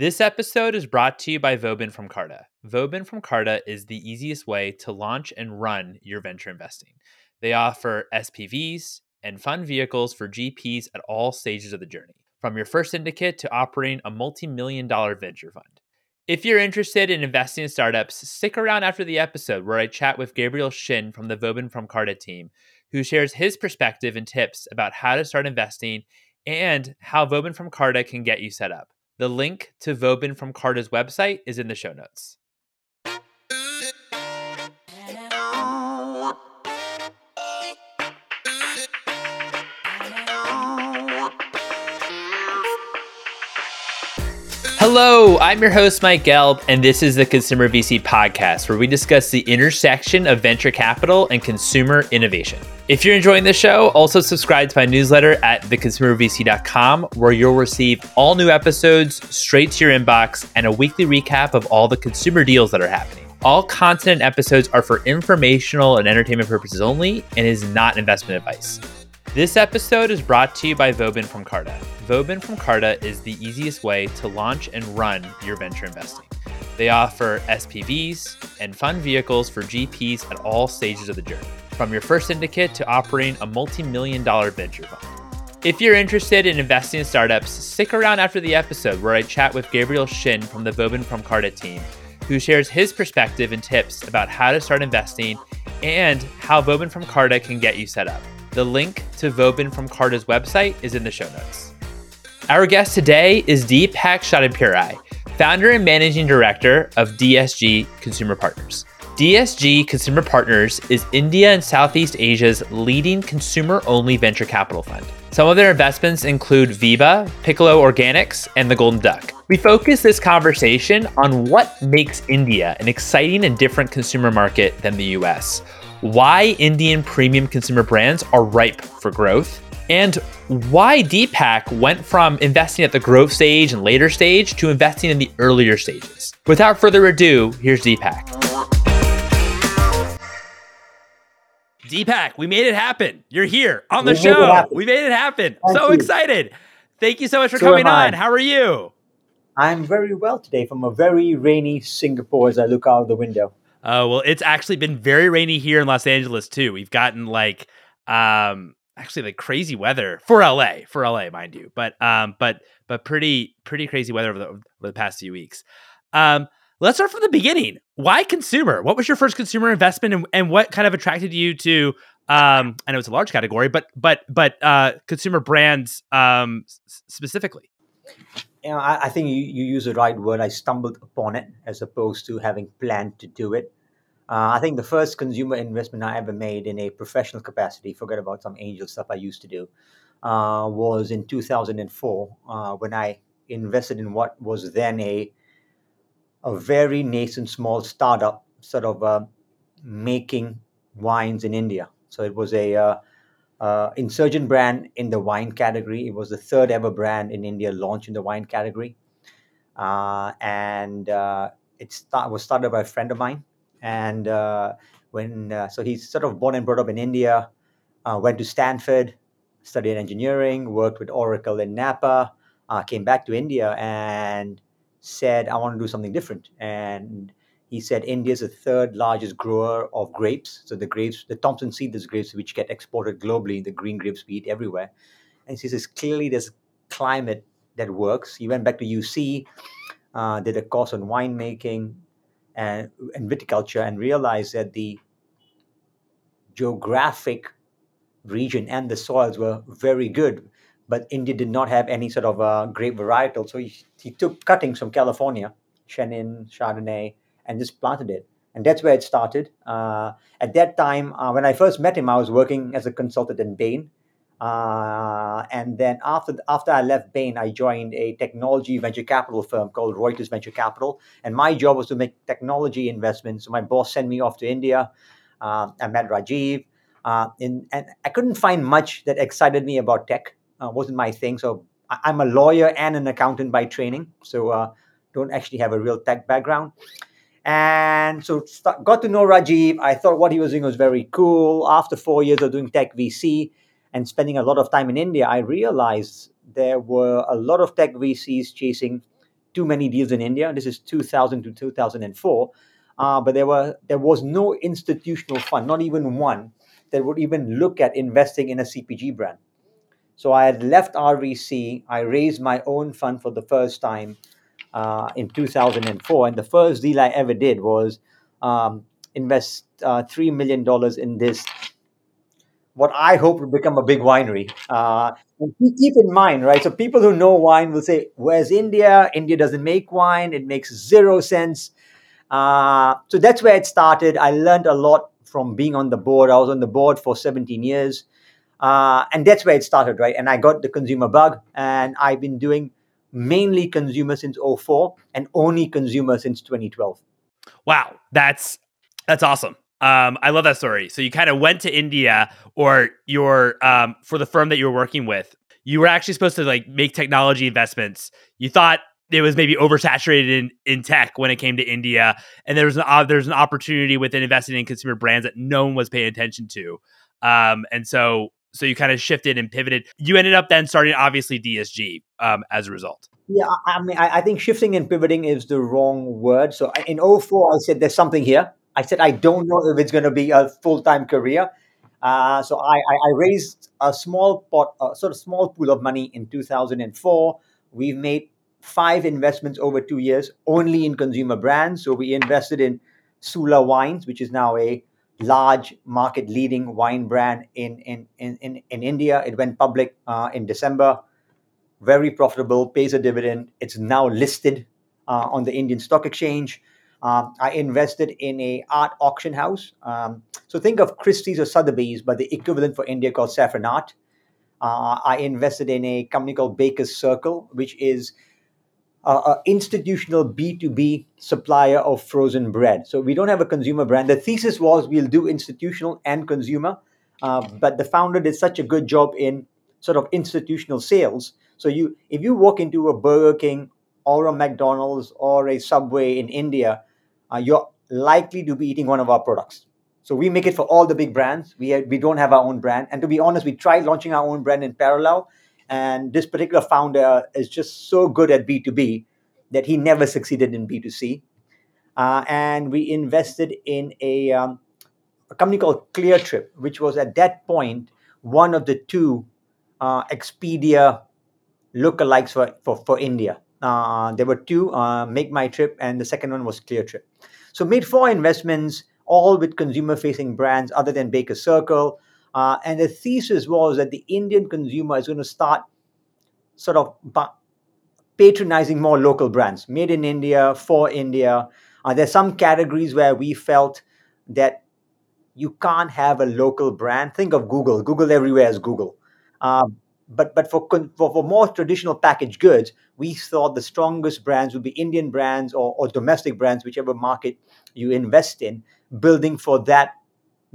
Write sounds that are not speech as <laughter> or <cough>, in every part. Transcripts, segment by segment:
This episode is brought to you by Vauban from Carta. Vauban from Carta is the easiest way to launch and run your venture investing. They offer SPVs and fund vehicles for GPs at all stages of the journey, from your first syndicate to operating a multi million dollar venture fund. If you're interested in investing in startups, stick around after the episode where I chat with Gabriel Shin from the Vauban from Carta team, who shares his perspective and tips about how to start investing and how Vauban from Carta can get you set up. The link to Vauban from Carta's website is in the show notes. Hello, I'm your host, Mike Gelb, and this is the Consumer VC podcast, where we discuss the intersection of venture capital and consumer innovation. If you're enjoying the show, also subscribe to my newsletter at theconsumervc.com, where you'll receive all new episodes straight to your inbox and a weekly recap of all the consumer deals that are happening. All content and episodes are for informational and entertainment purposes only and is not investment advice. This episode is brought to you by Vauban from Carta. Vauban from Carta is the easiest way to launch and run your venture investing. They offer SPVs and fund vehicles for GPs at all stages of the journey, from your first syndicate to operating a multi million dollar venture fund. If you're interested in investing in startups, stick around after the episode where I chat with Gabriel Shin from the Vauban from Carta team, who shares his perspective and tips about how to start investing and how Vauban from Carta can get you set up. The link to Vauban from Carta's website is in the show notes. Our guest today is Deepak Shahdadpuri, founder and managing director of DSG Consumer Partners. DSG Consumer Partners is India and Southeast Asia's leading consumer only venture capital fund. Some of their investments include Veeba, Piccolo Organics, and the Golden Duck. We focus this conversation on what makes India an exciting and different consumer market than the US, why Indian premium consumer brands are ripe for growth, and why Deepak went from investing at the growth stage and later stage to investing in the earlier stages. Without further ado, here's Deepak. Deepak, we made it happen. You're here on the We show. We made it happen. Thank so you. excited. Thank you so much for So coming on. How are you? I'm very well today from a very rainy Singapore as I look out of the window. Uh, well, it's actually been very rainy here in Los Angeles too. We've gotten like, um, actually like crazy weather for LA, for LA, mind you, but um, but but pretty pretty crazy weather over the, over the past few weeks. Um, let's start from the beginning. Why consumer? What was your first consumer investment, and, and what kind of attracted you to? Um, I know it's a large category, but but but uh, consumer brands um, specifically. You know, I, I think you, you use the right word. I stumbled upon it as opposed to having planned to do it. Uh, I think the first consumer investment I ever made in a professional capacity, forget about some angel stuff I used to do, uh, was in 2004 uh, when I invested in what was then a a very nascent small startup, sort of uh, making wines in India. So it was a uh, uh, insurgent brand in the wine category. It was the third ever brand in India launched in the wine category, uh, and uh, it start, was started by a friend of mine. And uh, when so he's sort of born and brought up in India, went to Stanford, studied engineering, worked with Oracle in Napa, came back to India and said, "I want to do something different." And he said India is the third largest grower of grapes. So the grapes, the Thompson seedless grapes, which get exported globally, the green grapes we eat everywhere. And he says clearly there's climate that works. He went back to UC, uh, did a course on winemaking and, and viticulture, and realized that the geographic region and the soils were very good. But India did not have any sort of uh, grape varietal. So he, he took cuttings from California, Chenin, Chardonnay, and just planted it. And that's where it started. Uh, at that time, uh, when I first met him, I was working as a consultant in Bain. Uh, and then after after I left Bain, I joined a technology venture capital firm called Reuters Venture Capital. And my job was to make technology investments. So my boss sent me off to India. Uh, I met Rajiv. Uh, in, and I couldn't find much that excited me about tech. Uh, wasn't my thing. So I, I'm a lawyer and an accountant by training. So uh, don't actually have a real tech background. And so st- got to know Rajiv. I thought what he was doing was very cool. After four years of doing tech VC and spending a lot of time in India, I realized there were a lot of tech VCs chasing too many deals in India. This is 2000 to 2004. Uh, but there were there was no institutional fund, not even one, that would even look at investing in a CPG brand. So I had left RVC. I raised my own fund for the first time uh, in 2004, and the first deal I ever did was um, invest uh, three million dollars in this. What I hope will become a big winery. Uh, keep in mind, right? So people who know wine will say, "Where's India? India doesn't make wine. It makes zero sense." Uh, so that's where it started. I learned a lot from being on the board. I was on the board for 17 years. Uh, and that's where it started, right? And I got the consumer bug, and I've been doing mainly consumer since 04 and only consumer since 2012. Wow, that's that's awesome. Um, I love that story. So you kind of went to India, or your um, for the firm that you were working with, you were actually supposed to like make technology investments. You thought it was maybe oversaturated in, in tech when it came to India, and there was an uh, there's an opportunity within investing in consumer brands that no one was paying attention to, um, and so so you kind of shifted and pivoted. You ended up then starting obviously DSG um, as a result. Yeah, I mean, I, I, think shifting and pivoting is the wrong word. So in 04, I said there's something here. I said I don't know if it's going to be a full time career. Uh, so I, I, I, raised a small pot, a sort of small pool of money in 2004. We've made five investments over two years only in consumer brands. So we invested in Sula Wines, which is now a large market leading wine brand in, in, in, in, in India. It went public uh, in December. Very profitable, pays a dividend. It's now listed uh, on the Indian Stock Exchange. Um, I invested in a art auction house. Um, so think of Christie's or Sotheby's, but the equivalent for India called Saffronart. Uh, I invested in a company called Baker's Circle, which is uh, institutional B2B supplier of frozen bread. So we don't have a consumer brand. The thesis was we'll do institutional and consumer, uh, but the founder did such a good job in sort of institutional sales. So you, if you walk into a Burger King or a McDonald's or a Subway in India, uh, you're likely to be eating one of our products. So we make it for all the big brands. We we don't have our own brand, and to be honest, we tried launching our own brand in parallel, and this particular founder is just so good at B2B that he never succeeded in B2C. Uh, and we invested in a, um, a company called ClearTrip, which was at that point one of the two uh, Expedia lookalikes for, for, for India. Uh, there were two, uh, Make My Trip, and the second one was ClearTrip. So made four investments, all with consumer-facing brands other than Baker Circle. Uh, and the thesis was that the Indian consumer is going to start sort of patronizing more local brands, made in India, for India. Uh, there's some categories where we felt that you can't have a local brand. Think of Google. Google everywhere is Google. Um, but but for, for, for more traditional packaged goods, we thought the strongest brands would be Indian brands or, or domestic brands, whichever market you invest in, building for that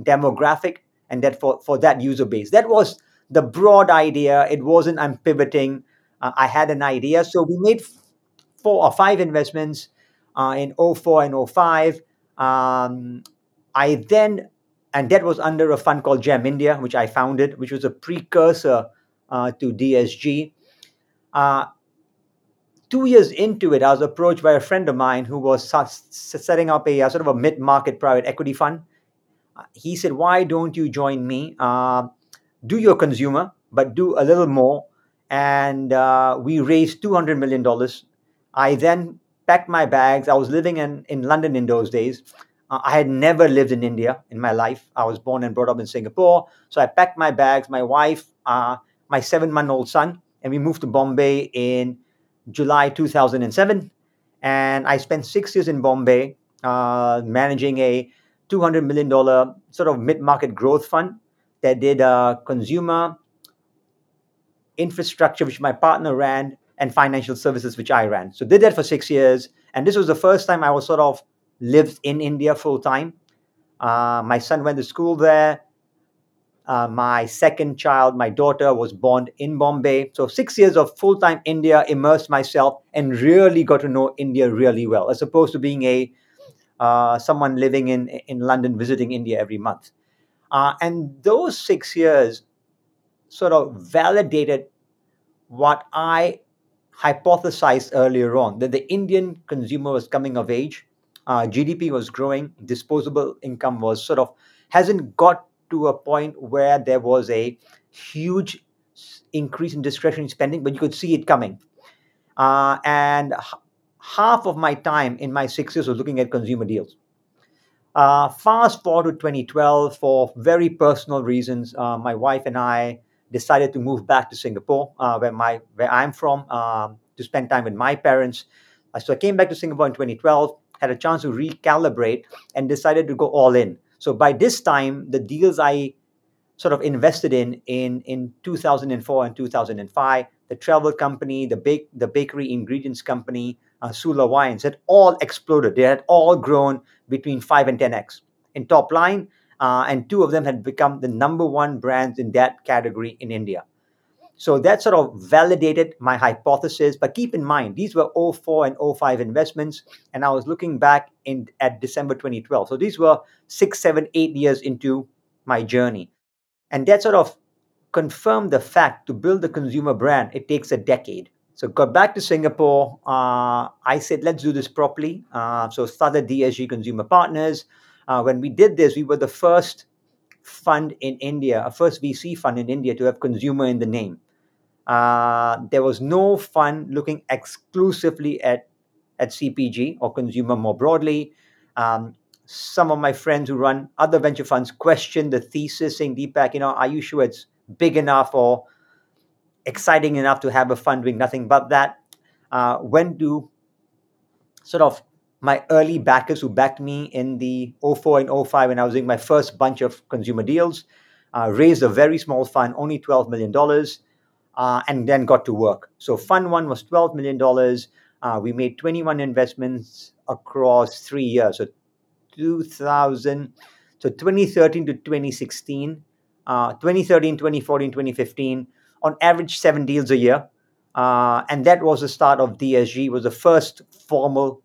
demographic and that for, for that user base. That was the broad idea. It wasn't I'm pivoting. Uh, I had an idea. So we made four or five investments uh, in 04 and 05. Um, I then, and that was under a fund called Gem India, which I founded, which was a precursor uh, to DSG. Uh, two years into it, I was approached by a friend of mine who was setting up a, a sort of a mid market private equity fund he said, Why don't you join me? Uh, do your consumer, but do a little more. And uh, we raised $200 million. I then packed my bags. I was living in, in London in those days. Uh, I had never lived in India in my life. I was born and brought up in Singapore. So I packed my bags, my wife, uh, my seven month old son, and we moved to Bombay in July 2007. And I spent six years in Bombay uh, managing a $200 million sort of mid-market growth fund that did uh, consumer infrastructure, which my partner ran, and financial services, which I ran. So did that for six years. And this was the first time I was sort of lived in India full time. Uh, my son went to school there. Uh, my second child, my daughter, was born in Bombay. So six years of full time India, immersed myself, and really got to know India really well, as opposed to being a uh, someone living in in London visiting India every month. Uh, and those six years sort of validated what I hypothesized earlier on that the Indian consumer was coming of age, uh, GDP was growing, disposable income was sort of hasn't got to a point where there was a huge increase in discretionary spending, but you could see it coming. Uh, and half of my time in my six years was looking at consumer deals. Uh, fast forward to 2012, for very personal reasons, uh, my wife and I decided to move back to Singapore, uh, where my where I'm from, um, to spend time with my parents. Uh, so I came back to Singapore in 2012, had a chance to recalibrate, and decided to go all in. So by this time, the deals I sort of invested in in in 2004 and 2005, the travel company, the bake the bakery ingredients company, uh, Sula Wines had all exploded. They had all grown between five and ten x in top line, uh, and two of them had become the number one brands in that category in India. So that sort of validated my hypothesis. But keep in mind, these were 04 and 05 investments, and I was looking back in at December 2012. So these were six, seven, eight years into my journey. And that sort of confirmed the fact to build a consumer brand, it takes a decade. So got back to Singapore. Uh, I said, let's do this properly. Uh, so started DSG Consumer Partners. Uh, when we did this, we were the first fund in India, a first VC fund in India to have consumer in the name. Uh, there was no fund looking exclusively at at CPG or consumer more broadly. Um, some of my friends who run other venture funds question the thesis, saying, Deepak, you know, are you sure it's big enough or exciting enough to have a fund doing nothing but that? Uh, when do sort of my early backers who backed me in the 04 and 05 when I was doing my first bunch of consumer deals uh, raised a very small fund, only $12 million, uh, and then got to work. So, fund one was $12 million. Uh, we made 21 investments across three years. So, 2000, so 2013 to 2016, uh, 2013, 2014, 2015, on average, seven deals a year. Uh, and that was the start of DSG, was the first formal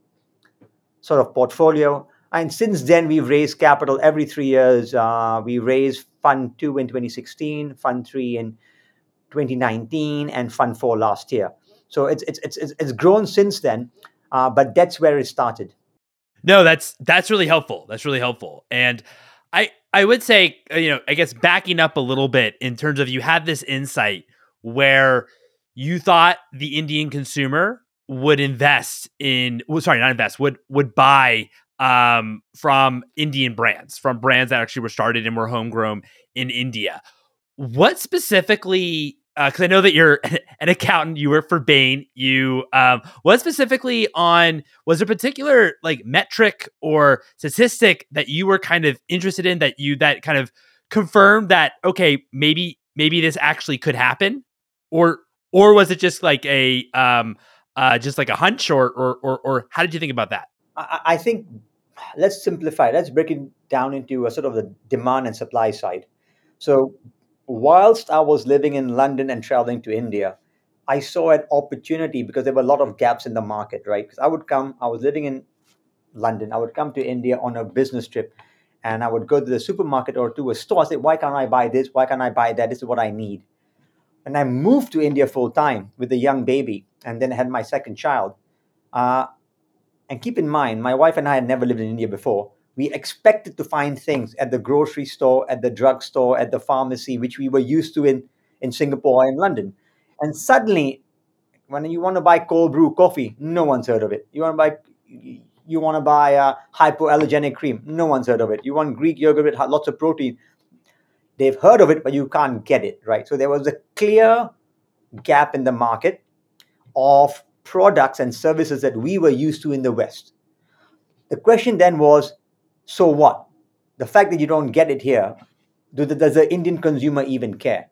sort of portfolio. And since then, we've raised capital every three years. Uh, we raised Fund 2 in 2016, Fund 3 in 2019, and Fund 4 last year. So it's, it's, it's, it's grown since then, uh, but that's where it started. No, that's that's really helpful. That's really helpful. And I I would say, uh, you know, I guess backing up a little bit in terms of you had this insight where you thought the Indian consumer would invest in well, sorry, not invest, would would buy um, from Indian brands, from brands that actually were started and were homegrown in India. What specifically because uh, I know that you're <laughs> an accountant, you work for Bain. You um, what specifically on was there a particular like metric or statistic that you were kind of interested in that you that kind of confirmed that okay maybe maybe this actually could happen, or or was it just like a um, uh, just like a hunch, or, or or or how did you think about that? I, I think let's simplify. Let's break it down into a sort of the demand and supply side. So whilst I was living in London and traveling to India, I saw an opportunity because there were a lot of gaps in the market, right? Because I would come, I was living in London, I would come to India on a business trip and I would go to the supermarket or to a store. I say, why can't I buy this? Why can't I buy that? This is what I need. And I moved to India full time with a young baby and then had my second child. Uh, and keep in mind, my wife and I had never lived in India before. We expected to find things at the grocery store, at the drugstore, at the pharmacy, which we were used to in, in Singapore and London. And suddenly, when you want to buy cold brew coffee, no one's heard of it. You want to buy you want to buy a hypoallergenic cream, no one's heard of it. You want Greek yogurt with lots of protein, they've heard of it, but you can't get it, right? So there was a clear gap in the market of products and services that we were used to in the West. The question then was so what? The fact that you don't get it here, do the, does the Indian consumer even care?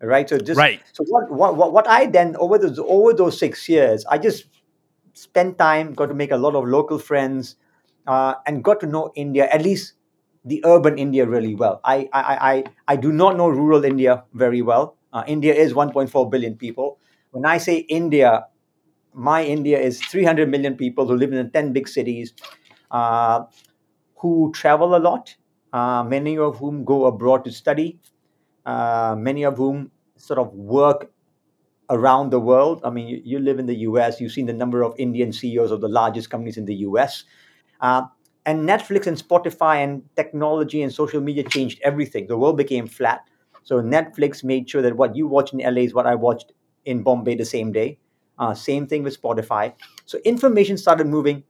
Right. So just right. So what, what what what I then over those over those six years, I just spent time, got to make a lot of local friends, uh, and got to know India at least the urban India really well. I I I, I do not know rural India very well. Uh, India is 1.4 billion people. When I say India, my India is 300 million people who live in the 10 big cities, uh, who travel a lot, uh, many of whom go abroad to study, uh, many of whom sort of work around the world. I mean, you, you, live in the US, you've seen the number of Indian CEOs of the largest companies in the US. Uh, and Netflix and Spotify and technology and social media changed everything. The world became flat. So Netflix made sure that what you watch in LA is what I watched in Bombay the same day. Uh, same thing with Spotify. So information started moving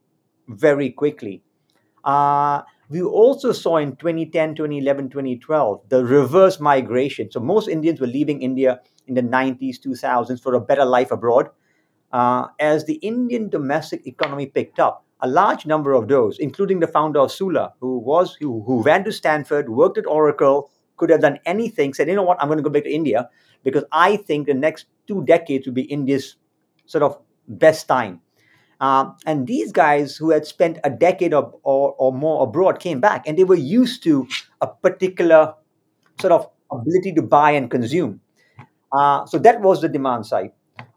very quickly. Uh, we also saw in 2010, 2011, 2012 the reverse migration. So most Indians were leaving India in the 90s, 2000s for a better life abroad. Uh, as the Indian domestic economy picked up, a large number of those, including the founder of Sula, who was who, who went to Stanford, worked at Oracle, could have done anything, said, you know what, I'm going to go back to India because I think the next two decades will be India's sort of best time. Um, and these guys who had spent a decade or, or, or, more abroad came back and they were used to a particular sort of ability to buy and consume. Uh, so that was the demand side.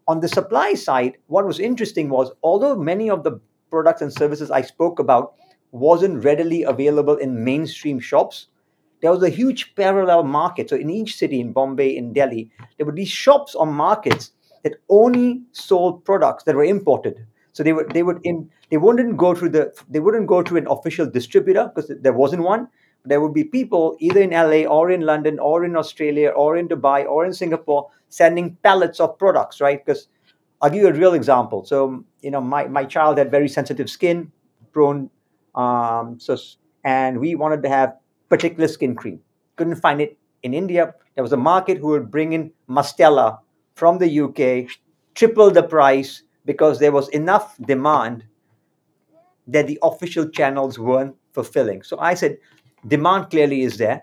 On the supply side, what was interesting was although many of the products and services I spoke about wasn't readily available in mainstream shops, there was a huge parallel market. So in each city, in Bombay, in Delhi, there were these shops or markets that only sold products that were imported. So they would they would in they wouldn't go through the they wouldn't go through an official distributor because there wasn't one. There would be people either in LA or in London or in Australia or in Dubai or in Singapore sending pallets of products, right? Because I'll give you a real example. So you know, my my child had very sensitive skin, prone, um, so and we wanted to have particular skin cream. Couldn't find it in India. There was a market who would bring in Mustela from the UK, triple the price, because there was enough demand that the official channels weren't fulfilling. So I said, demand clearly is there.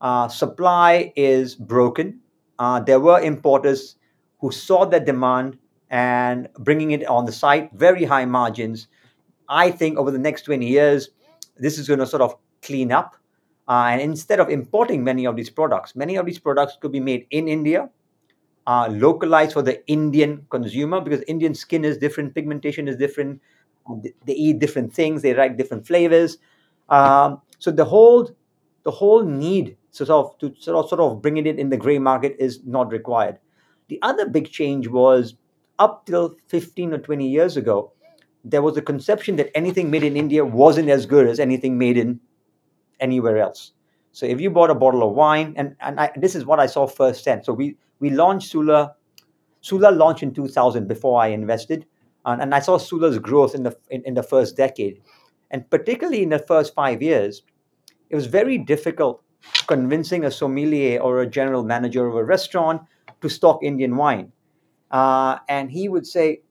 Uh, supply is broken. Uh, there were importers who saw that demand and bringing it on the site, very high margins. I think over the next 20 years, this is going to sort of clean up. Uh, and instead of importing many of these products, many of these products could be made in India uh, localized for the Indian consumer because Indian skin is different, pigmentation is different. They eat different things, they like different flavors. Um, so the whole the whole need sort of to sort of, sort of bring it in in the gray market is not required. The other big change was up till 15 or 20 years ago, there was a conception that anything made in India wasn't as good as anything made in anywhere else. So if you bought a bottle of wine, and, and I, this is what I saw firsthand. So we we launched Sula. Sula launched in 2000 before I invested, and, and I saw Sula's growth in the in, in the first decade, and particularly in the first five years, it was very difficult convincing a sommelier or a general manager of a restaurant to stock Indian wine. Uh, and he would say,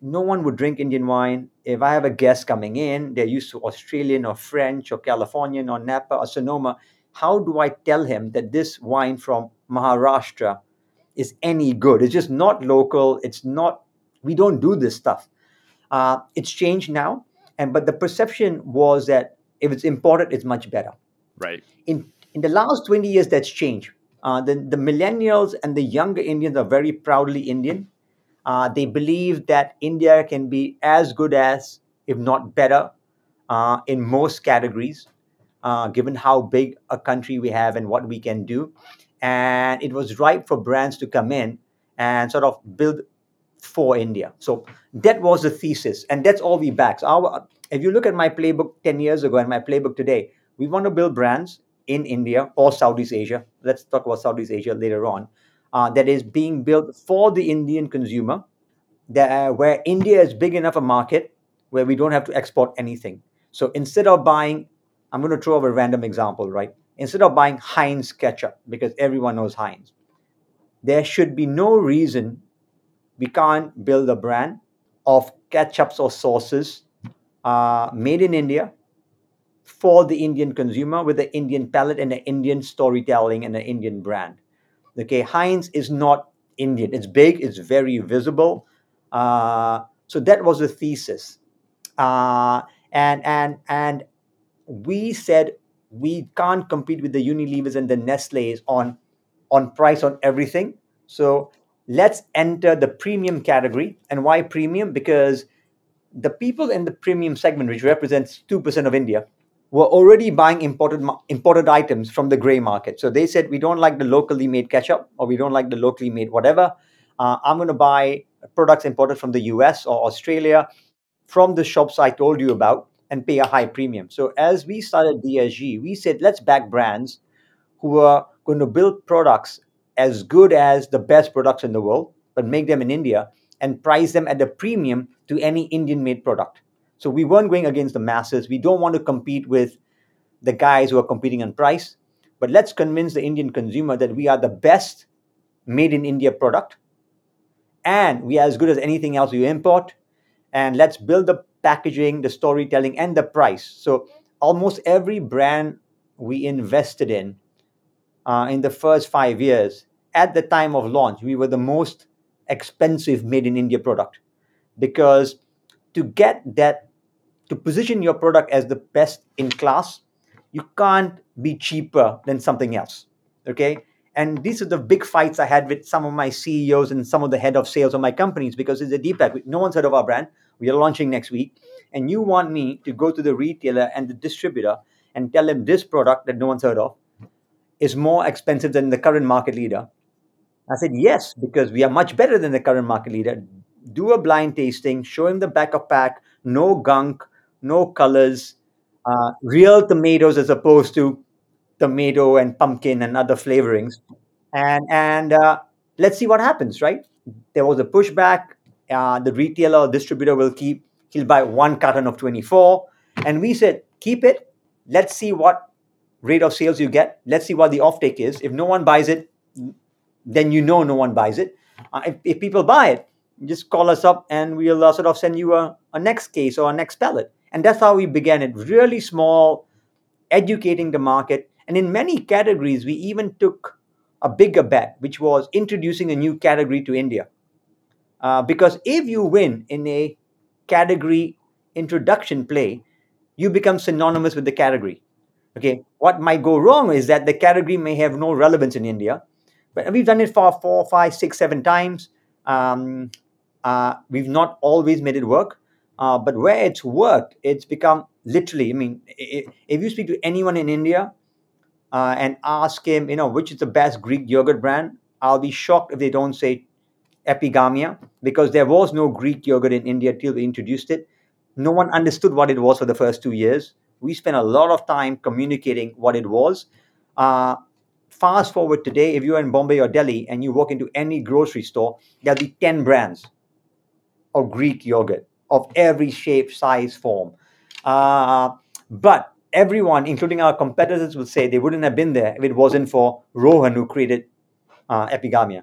no one would drink Indian wine. If I have a guest coming in, they're used to Australian or French or Californian or Napa or Sonoma. How do I tell him that this wine from Maharashtra is any good. It's just not local. It's not. We don't do this stuff. Uh, it's changed now, and but the perception was that if it's imported, it's much better. Right. In in the last twenty years, that's changed. Uh, the the millennials and the younger Indians are very proudly Indian. Uh, they believe that India can be as good as, if not better, uh, in most categories, uh, given how big a country we have and what we can do and it was ripe for brands to come in and sort of build for India. So that was the thesis, and that's all we back. So our, if you look at my playbook 10 years ago and my playbook today, we want to build brands in India or Southeast Asia. Let's talk about Southeast Asia later on. Uh, that is being built for the Indian consumer, that, uh, where India is big enough a market where we don't have to export anything. So instead of buying, I'm going to throw up a random example, right? Instead of buying Heinz ketchup because everyone knows Heinz, there should be no reason we can't build a brand of ketchups or sauces uh, made in India for the Indian consumer with the Indian palate and the Indian storytelling and the Indian brand. Okay, Heinz is not Indian. It's big. It's very visible. Uh, so that was the thesis, uh, and and and we said we can't compete with the Unilevers and the Nestle's on on price on everything. So let's enter the premium category. And why premium? Because the people in the premium segment, which represents two percent of India, were already buying imported imported items from the gray market. So they said we don't like the locally made ketchup or we don't like the locally made whatever. Uh, I'm going to buy products imported from the US or Australia from the shops I told you about and pay a high premium. So as we started DSG, we said let's back brands who are going to build products as good as the best products in the world, but make them in India and price them at a premium to any Indian made product. So we weren't going against the masses. We don't want to compete with the guys who are competing on price, but let's convince the Indian consumer that we are the best made in India product and we are as good as anything else you import. And let's build the packaging, the storytelling, and the price. So almost every brand we invested in uh, in the first five years, at the time of launch, we were the most expensive made in India product because to get that to position your product as the best in class, you can't be cheaper than something else. Okay. And these are the big fights I had with some of my CEOs and some of the head of sales of my companies because it's a Deepak. No one's heard of our brand. We are launching next week. And you want me to go to the retailer and the distributor and tell them this product that no one's heard of is more expensive than the current market leader. I said, yes, because we are much better than the current market leader. Do a blind tasting, show him the back of pack, no gunk, no colors, uh, real tomatoes as opposed to tomato and pumpkin and other flavorings, and and uh, let's see what happens. Right? There was a pushback. Uh, the retailer or distributor will keep. He'll buy one carton of 24, and we said keep it. Let's see what rate of sales you get. Let's see what the offtake is. If no one buys it, then you know no one buys it. Uh, if, if people buy it, just call us up and we'll uh, sort of send you a, a next case or a next pallet. And that's how we began it. Really small, educating the market, and in many categories, we even took a bigger bet, which was introducing a new category to India. Uh, because if you win in a category introduction play, you become synonymous with the category. Okay, what might go wrong is that the category may have no relevance in India, but we've done it for four, five, six, seven times. Um, uh, we've not always made it work, uh, but where it's worked, it's become literally. I mean, if you speak to anyone in India, uh, and ask him, you know, which is the best Greek yogurt brand, I'll be shocked if they don't say Epigamia because there was no Greek yogurt in India till we introduced it. No one understood what it was for the first two years. We spent a lot of time communicating what it was. Uh, fast forward today, if you're in Bombay or Delhi and you walk into any grocery store, there'll be 10 brands of Greek yogurt of every shape, size, form. Uh, but everyone, including our competitors, will say they wouldn't have been there if it wasn't for Rohan who created uh, Epigamia.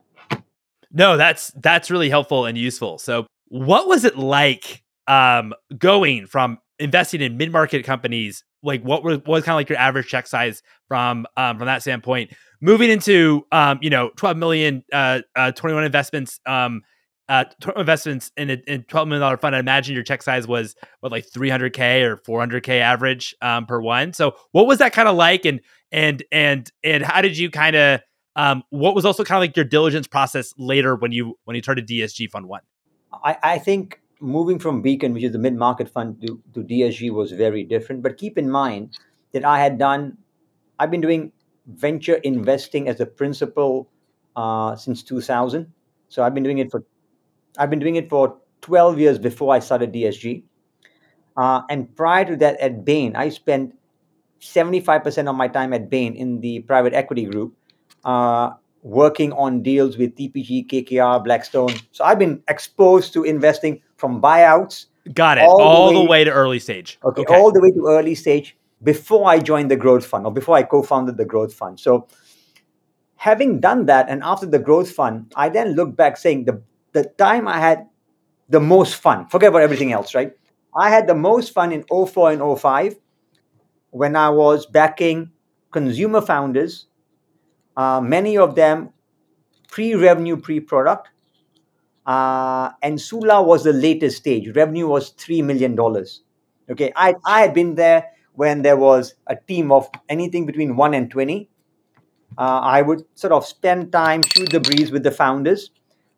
No, that's that's really helpful and useful. So, what was it like um, going from investing in mid market companies? Like, what was, what was kind of like your average check size from um, from that standpoint? Moving into um, you know twelve million, uh, uh, twenty one investments, um, uh, investments in a in twelve million dollar fund, I imagine your check size was what like three hundred k or four hundred k average um, per one. So what was that kind of like, and and and and how did you kind of um, what was also kind of like your diligence process later when you when you started DSG Fund One? I, I think moving from Beacon, which is the mid market fund, to, to DSG was very different. But keep in mind that I had done, I've been doing venture investing as a principal uh, since 2000. So I've been doing it for I've been doing it for 12 years before I started DSG. Uh, and prior to that, at Bain, I spent 75% of my time at Bain in the private equity group, uh, working on deals with TPG, KKR, Blackstone. So I've been exposed to investing from buyouts. Got it. All, all the, way, the, way, to early stage. Okay, okay, all the way to early stage before I joined the growth fund or before I co founded the growth fund. So having done that and after the growth fund, I then look back saying the the time I had the most fun, forget about everything else, right? I had the most fun in 04 and 05 when I was backing consumer founders, uh, many of them pre revenue, pre product. Uh, and Sula was the latest stage. Revenue was $3 million. Okay, I, I had been there when there was a team of anything between 1 and 20. Uh, I would sort of spend time, shoot the breeze with the founders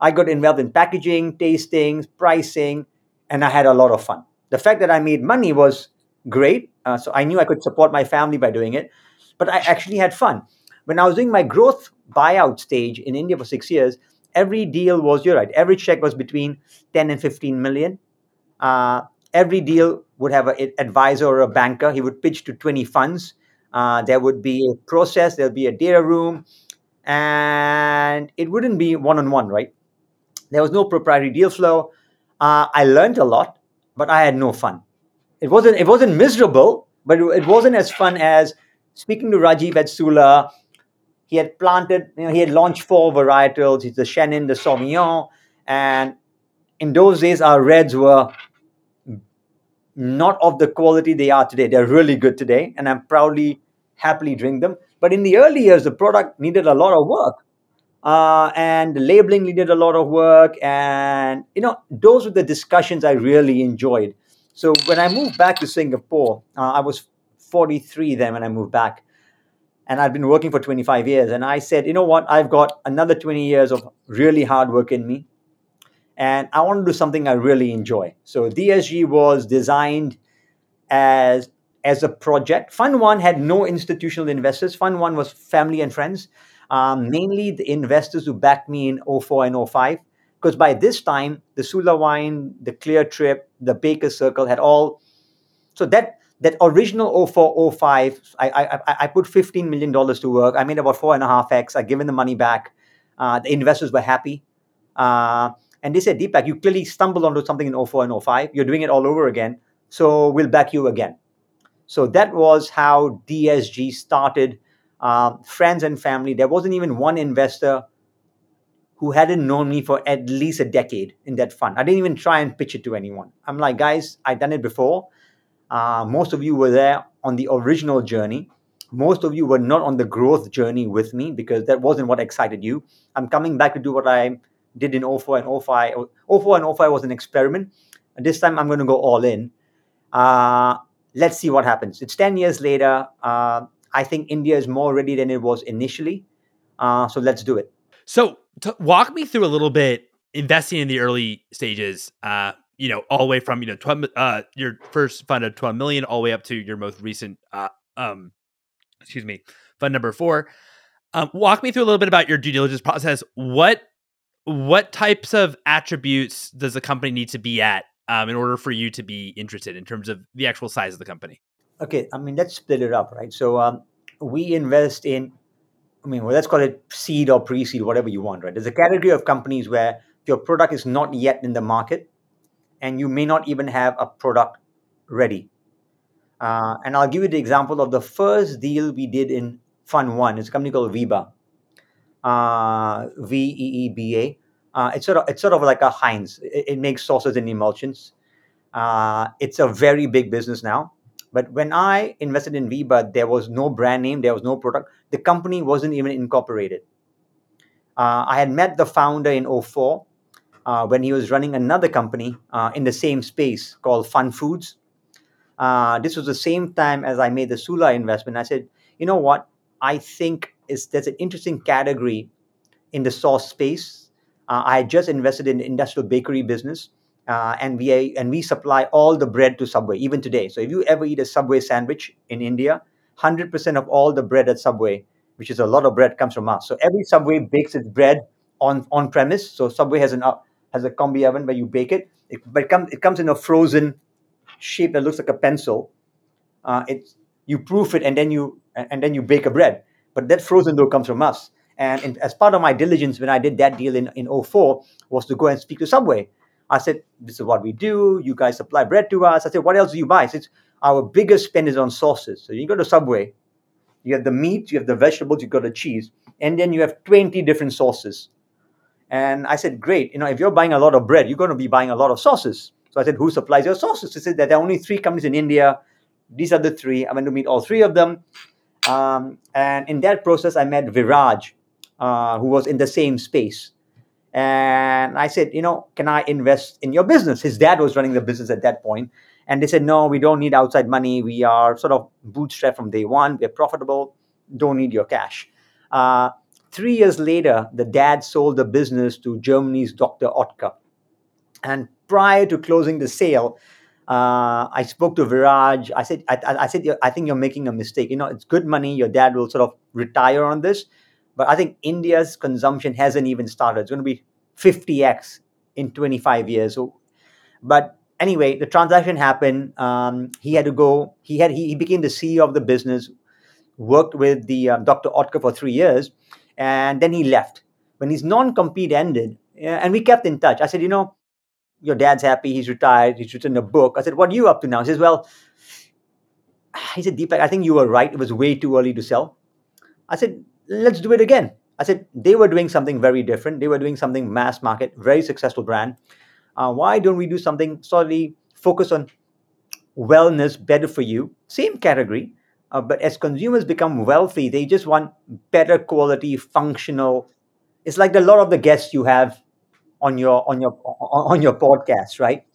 I got involved in packaging, tastings, pricing, and I had a lot of fun. The fact that I made money was great. Uh, so I knew I could support my family by doing it, but I actually had fun. When I was doing my growth buyout stage in India for six years, every deal was you're right. Every check was between 10 and 15 million. Uh, every deal would have an advisor or a banker. He would pitch to 20 funds. Uh, there would be a process. There'll be a data room, and it wouldn't be one on one, right? There was no proprietary deal flow. Uh, I learned a lot, but I had no fun. It wasn't. It wasn't miserable, but it wasn't as fun as speaking to Rajiv at Sula. He had planted. You know, he had launched four varietals. The Chenin, the Sauvignon, and in those days, our reds were not of the quality they are today. They're really good today, and I'm proudly, happily drink them. But in the early years, the product needed a lot of work. Uh, and the labeling needed a lot of work. And, you know, those were the discussions I really enjoyed. So when I moved back to Singapore, uh, I was 43 then when I moved back. And I'd been working for 25 years. And I said, you know what? I've got another 20 years of really hard work in me and I want to do something I really enjoy. So DSG was designed as as a project. Fund One had no institutional investors. Fund One was family and friends, um, mainly the investors who backed me in 04 and 05. Because by this time, the Sula Wine, the Clear Trip, the Baker Circle had all. So that that original 04, 05, I, I, I put $15 million to work. I made about four and a half X. I given the money back. Uh, the investors were happy. Uh, and they said, Deepak, you clearly stumbled onto something in 04 and 05. You're doing it all over again. So we'll back you again. So that was how DSG started. Um, friends and family. There wasn't even one investor who hadn't known me for at least a decade in that fund. I didn't even try and pitch it to anyone. I'm like, guys, I've done it before. Uh, most of you were there on the original journey. Most of you were not on the growth journey with me because that wasn't what excited you. I'm coming back to do what I did in 04 and 05. 04 and 05 was an experiment. And this time I'm going to go all in. Uh, let's see what happens. It's 10 years later. Uh, I think India is more ready than it was initially. Uh, so let's do it. So walk me through a little bit investing in the early stages. Uh, you know, all the way from you know 12, uh, your first fund of 12 million, all the way up to your most recent, uh, um, excuse me, fund number four. Um, walk me through a little bit about your due diligence process. What what types of attributes does the company need to be at um, in order for you to be interested in terms of the actual size of the company? Okay, I mean let's split it up, right? So um, we invest in, I mean, well, let's call it seed or pre-seed, whatever you want, right? There's a category of companies where your product is not yet in the market, and you may not even have a product ready. Uh, and I'll give you the example of the first deal we did in Fund One. It's a company called Veeba uh, V E E B A. Uh, it's sort of it's sort of like a Heinz. It, it makes sauces and emulsions. Uh, it's a very big business now. But when I invested in Veeba, there was no brand name, there was no product. The company wasn't even incorporated. Uh, I had met the founder in 04 uh, when he was running another company uh, in the same space called Fun Foods. Uh, this was the same time as I made the Sula investment. I said, you know what? I think is there's an interesting category in the sauce space. Uh, I just invested in industrial bakery business, uh, and we and we supply all the bread to Subway even today. So if you ever eat a Subway sandwich in India, hundred percent of all the bread at Subway, which is a lot of bread, comes from us. So every Subway bakes its bread on on premise. So Subway has an uh, has a combi oven where you bake it, it but it comes it comes in a frozen shape that looks like a pencil. Uh, it's you proof it and then you and then you bake a bread. But that frozen dough comes from us. And in, as part of my diligence, when I did that deal in, in 04, was to go and speak to Subway. I said, This is what we do. You guys supply bread to us. I said, What else do you buy? I said, Our biggest spend is on sauces. So you go to Subway, you have the meat, you have the vegetables, you've got the cheese, and then you have 20 different sauces. And I said, Great. You know, if you're buying a lot of bread, you're going to be buying a lot of sauces. So I said, Who supplies your sauces? He said there are only three companies in India. These are the three. I went to meet all three of them. Um, and in that process, I met Viraj, uh, who was in the same space. And I said, you know, can I invest in your business? His dad was running the business at that point. And they said, no, we don't need outside money. We are sort of bootstrapped from day one. We're profitable. Don't need your cash. Uh, three years later, the dad sold the business to Germany's Dr. Oetker. And prior to closing the sale, uh, I spoke to Viraj. I said, I, I said, I think you're making a mistake. You know, it's good money. Your dad will sort of retire on this, but I think India's consumption hasn't even started. It's going to be 50x in 25 years. So, but anyway, the transaction happened. Um, he had to go. He had he, he became the CEO of the business. Worked with the um, Dr. Oetker for three years, and then he left. When his non-compete ended, and we kept in touch. I said, you know, your dad's happy. He's retired. He's written a book. I said, what are you up to now? He says, well, <sighs> he said, Deepak, I think you were right. It was way too early to sell. I said, let's do it again. I said, they were doing something very different. They were doing something mass market, very successful brand. Uh, why don't we do something solely focus on wellness, better for you? Same category. Uh, but as consumers become wealthy, they just want better quality, functional. It's like a lot of the guests you have on your on your on your podcast, right?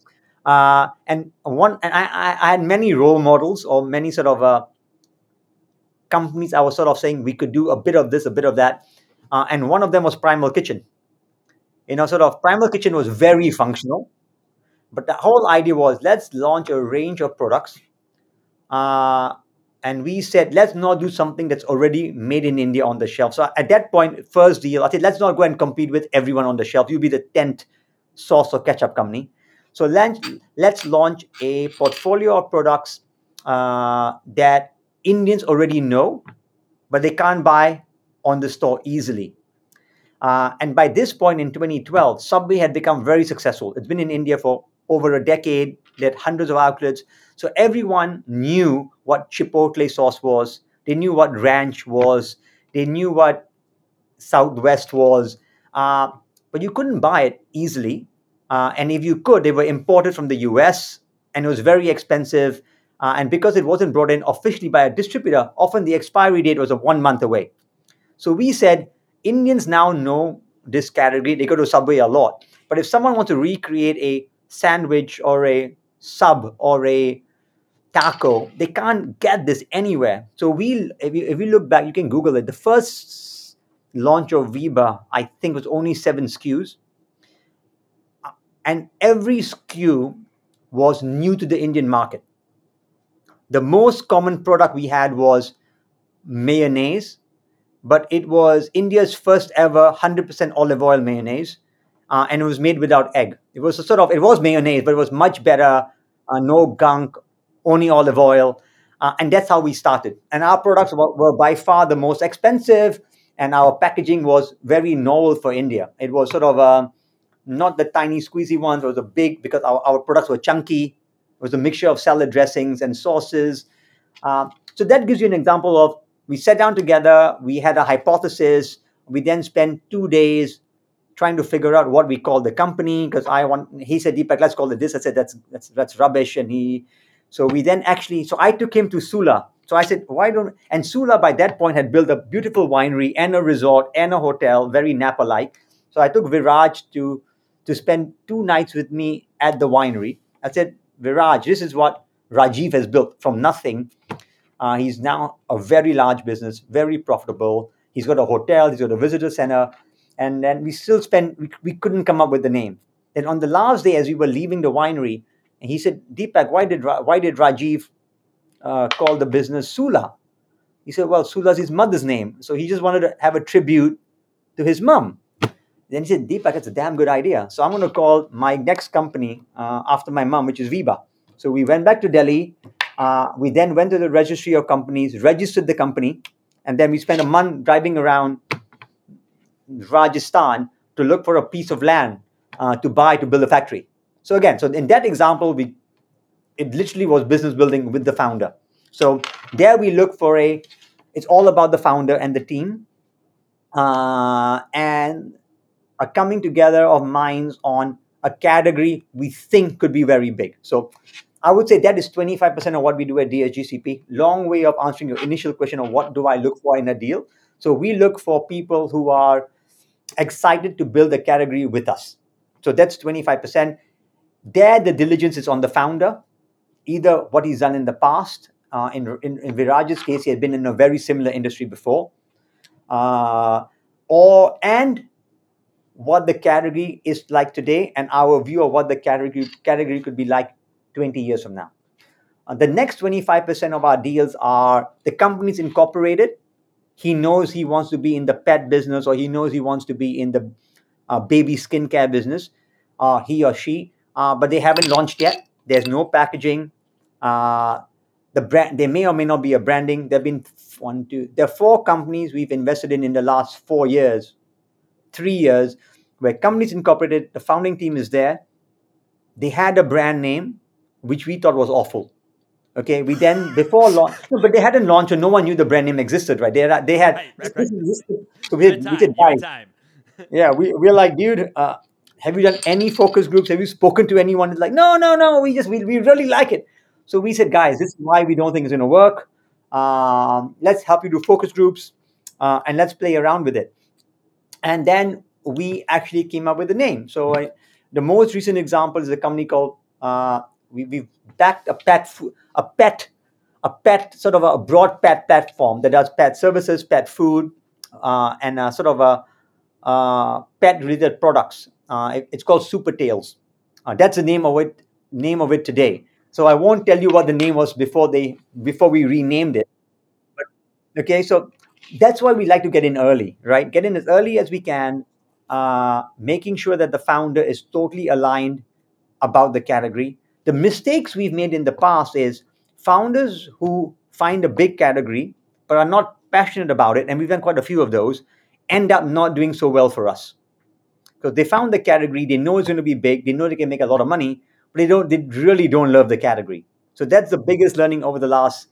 Uh, and one, and I, I had many role models or many sort of uh, companies. I was sort of saying we could do a bit of this, a bit of that, uh, and one of them was Primal Kitchen. You know, sort of Primal Kitchen was very functional, but the whole idea was let's launch a range of products. And we said let's not do something that's already made in India on the shelf. So at that point, first deal, I said let's not go and compete with everyone on the shelf. You'll be the tenth sauce or ketchup company. So let's, let's launch a portfolio of products uh, that Indians already know, but they can't buy on the store easily. Uh, and by this point in 2012, Subway had become very successful. It's been in India for over a decade. Had hundreds of outlets. So everyone knew what Chipotle sauce was. They knew what ranch was. They knew what Southwest was. Uh, but you couldn't buy it easily. Uh, and if you could, they were imported from the US and it was very expensive. Uh, and because it wasn't brought in officially by a distributor, often the expiry date was a one month away. So we said Indians now know this category. They go to Subway a lot. But if someone wants to recreate a sandwich or a sub or a taco, they can't get this anywhere. So we, if you, if you look back, you can Google it. The first launch of Veeba, I think, was only seven SKUs and every SKU was new to the Indian market. The most common product we had was mayonnaise, but it was India's first ever 100% olive oil mayonnaise, uh, and it was made without egg. It was a sort of it was mayonnaise, but it was much better, uh, no gunk, only olive oil, uh, and that's how we started. And our products were, were by far the most expensive, and our packaging was very novel for India. It was sort of a um, not the tiny squeezy ones. It was a big because our, our products were chunky. It was a mixture of salad dressings and sauces. Uh, so that gives you an example of we sat down together, we had a hypothesis, we then spent two days trying to figure out what we call the company because I want he said Deepak, let's call it this. I said that's that's that's rubbish. And he so we then actually so I took him to Sula. So I said, why don't and Sula by that point had built a beautiful winery and a resort and a hotel, very Napa-like. So I took Viraj to to spend two nights with me at the winery. I said, Viraj, this is what Rajiv has built from nothing. Uh, he's now a very large business, very profitable. He's got a hotel, he's got a visitor center. And then we still spent, we, we couldn't come up with the name. and on the last day, as we were leaving the winery, and he said, Deepak, why did, why did Rajiv uh, call the business Sula? He said, well, Sula's his mother's name. So he just wanted to have a tribute to his mom. Then he said, Deepak, it's a damn good idea. So I'm going to call my next company uh, after my mom, which is Veeba. So we went back to Delhi. Uh, we then went to the registry of companies, registered the company, and then we spent a month driving around Rajasthan to look for a piece of land uh, to buy to build a factory. So again, so in that example, we it literally was business building with the founder. So there we look for a. It's all about the founder and the team, uh, and a coming together of minds on a category we think could be very big. So I would say that is 25% of what we do at DSGCP. Long way of answering your initial question of what do I look for in a deal. So we look for people who are excited to build a category with us. So that's 25%. There, the diligence is on the founder, either what he's done in the past. Uh, in, in, in Viraj's case, he had been in a very similar industry before. Uh, or and what the category is like today and our view of what the category category could be like 20 years from now. Uh, the next 25% of our deals are the companies incorporated he knows he wants to be in the pet business or he knows he wants to be in the uh, baby skincare business, uh, he or she, uh, but they haven't launched yet. There's no packaging. Uh, the brand, there may or may not be a branding. There have been one, two, there are four companies we've invested in in the last four years, three years, where companies incorporated, the founding team is there. They had a brand name, which we thought was awful. Okay, we then before <laughs> launch, no, but they hadn't launched, and no one knew the brand name existed, right? They had, they had Right, right, right. so we, had, time. we Good time. <laughs> yeah, we we're like, dude, uh, have you done any focus groups? Have you spoken to anyone? It's like, no, no, no. We just we, we really like it. So we said, guys, this is why we don't think it's going to work. Um, let's help you do focus groups, uh, and let's play around with it. And then we actually came up with a name. So I, the most recent example is a company called uh, we we backed a pet a pet a pet sort of a broad pet platform that does pet services, pet food, uh, and sort of a uh, pet related products. Uh, it- it's called Supertails. Uh, that's the name of it. Name of it today. So I won't tell you what the name was before they before we renamed it. But okay, so that's why we like to get in early, right? Get in as early as we can, uh, making sure that the founder is totally aligned about the category. The mistakes we've made in the past is founders who find a big category but are not passionate about it, and we've done quite a few of those, end up not doing so well for us because they found the category, they know it's going to be big, they know they can make a lot of money, but they don't, they really don't love the category. So that's the biggest learning over the last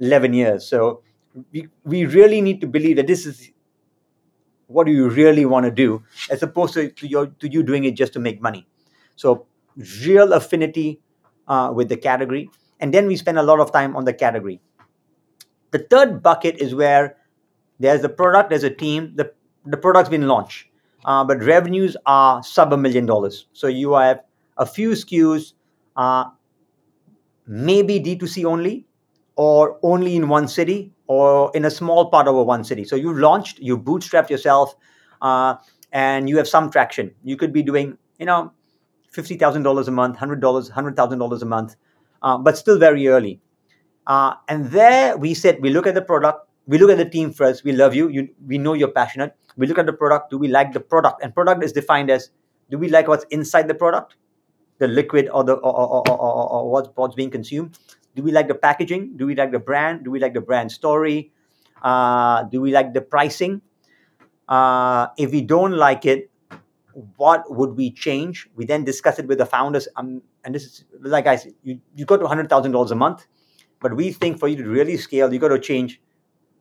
11 years. So we, we really need to believe that this is what do you really want to do as opposed to, to, your, to you doing it just to make money. So real affinity uh, with the category. And then we spend a lot of time on the category. The third bucket is where there's the product, there's a team, the, the product's been launched, uh, but revenues are sub a million dollars. So you have a few SKUs, uh, maybe D2C only, or only in one city, or in a small part of a one city. So you've launched, you bootstrapped yourself, uh, and you have some traction. You could be doing, you know, fifty thousand dollars a month, hundred dollars, hundred thousand dollars a month, uh, but still very early. Uh, and there we said we look at the product, we look at the team first. We love you. You, we know you're passionate. We look at the product. Do we like the product? And product is defined as do we like what's inside the product, the liquid or the or, or, or, or what's, what's being consumed? Do we like the packaging? Do we like the brand? Do we like the brand story? Uh, do we like the pricing? Uh, if we don't like it, what would we change? We then discuss it with the founders. Um, and this is like I said, you, you go to $100,000 a month, but we think for you to really scale, you got to change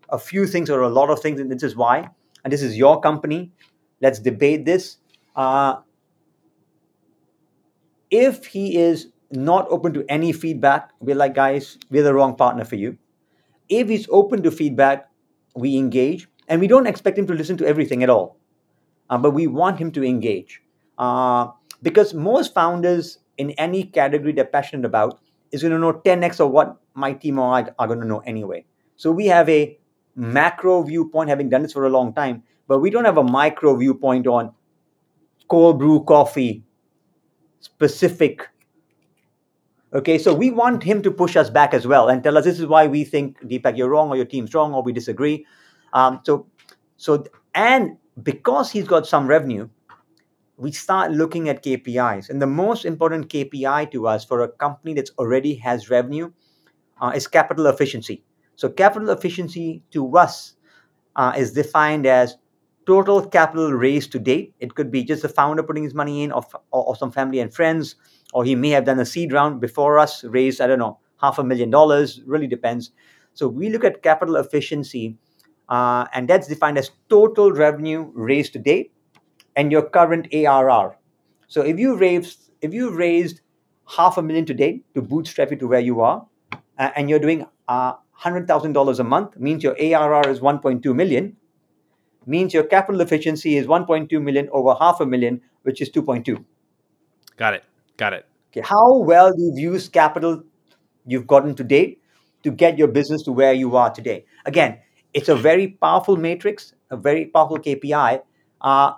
a few things or a lot of things. And this is why. And this is your company. Let's debate this. Uh, if he is not open to any feedback, we're like, guys, we're the wrong partner for you. If he's open to feedback, we engage. And we don't expect him to listen to everything at all uh, but we want him to engage uh, because most founders in any category they're passionate about is going to know 10x of what my team or I are going to know anyway. So we have a macro viewpoint, having done this for a long time, but we don't have a micro viewpoint on cold brew coffee specific. Okay, so we want him to push us back as well and tell us this is why we think Deepak you're wrong or your team's wrong or we disagree. Um, so, so and because he's got some revenue, we start looking at KPIs. And the most important KPI to us for a company that's already has revenue uh, is capital efficiency. So, capital efficiency to us uh, is defined as total capital raised to date. It could be just the founder putting his money in, or, or, or some family and friends, or he may have done a seed round before us, raised, I don't know, half a million dollars, really depends. So, we look at capital efficiency uh, and that's defined as total revenue raised to date and your current ARR. So if you raised if you raised half a million today to bootstrap you to where you are, uh, and you're doing uh, hundred thousand dollars a month, means your ARR is 1.2 million. Means your capital efficiency is 1.2 million over half a million, which is 2.2. Got it. Got it. Okay, how well you've used capital you've gotten to date to get your business to where you are today. Again, it's a very powerful matrix, a very powerful KPI, uh,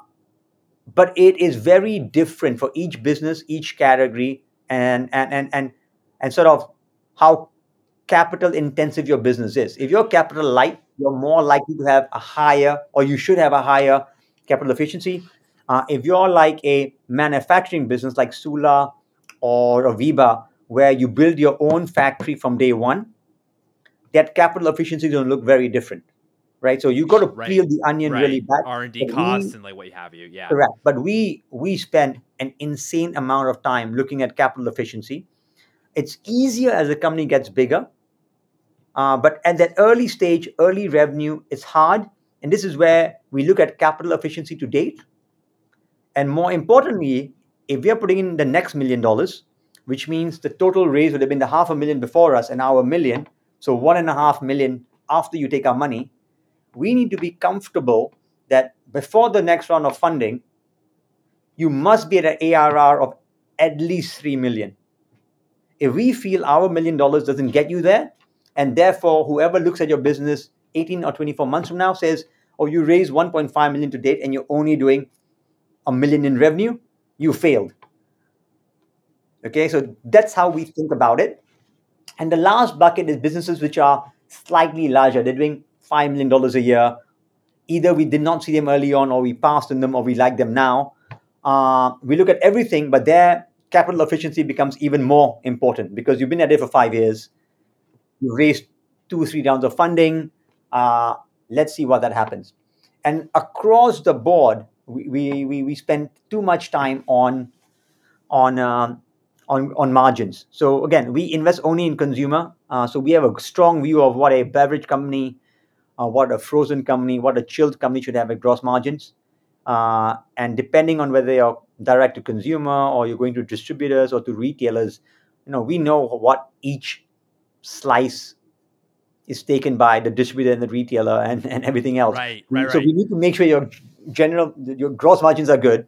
but it is very different for each business, each category, and and and and and sort of how capital intensive your business is. If you're capital light, you're more likely to have a higher, or you should have a higher capital efficiency. Uh, if you're like a manufacturing business like Sula or a Veeba, where you build your own factory from day one, that capital efficiency is going to look very different, right? So you got to Right. peel the onion Right. really back. R and D costs we- and like what you have you. Yeah. Correct. But we we spend an insane amount of time looking at capital efficiency. It's easier as the company gets bigger, uh, but at that early stage, early revenue, it's hard. And this is where we look at capital efficiency to date. And more importantly, if we are putting in the next million dollars, which means the total raise would have been the half a million before us and now a million, so one and a half million after you take our money, we need to be comfortable that before the next round of funding, you must be at an ARR of at least 3 million. If we feel our million dollars doesn't get you there, and therefore whoever looks at your business 18 or 24 months from now says, oh, you raised 1.5 million to date and you're only doing a million in revenue, you failed. Okay, so that's how we think about it. And the last bucket is businesses which are slightly larger. They're doing $5 million a year. Either we did not see them early on, or we passed on them, or we like them now. Uh, we look at everything, but their capital efficiency becomes even more important because you've been at it for five years. You raised two, three rounds of funding. Uh, let's see what that happens. And across the board, we, we, we, spend too much time on on um, on on margins. So again, we invest only in consumer. Uh, so we have a strong view of what a beverage company, uh, what a frozen company, what a chilled company should have at gross margins. Uh, and depending on whether you're direct to consumer or you're going to distributors or to retailers, you know, we know what each slice is taken by the distributor and the retailer and, and everything else. Right. Right. so Right. we need to make sure your general your gross margins are good,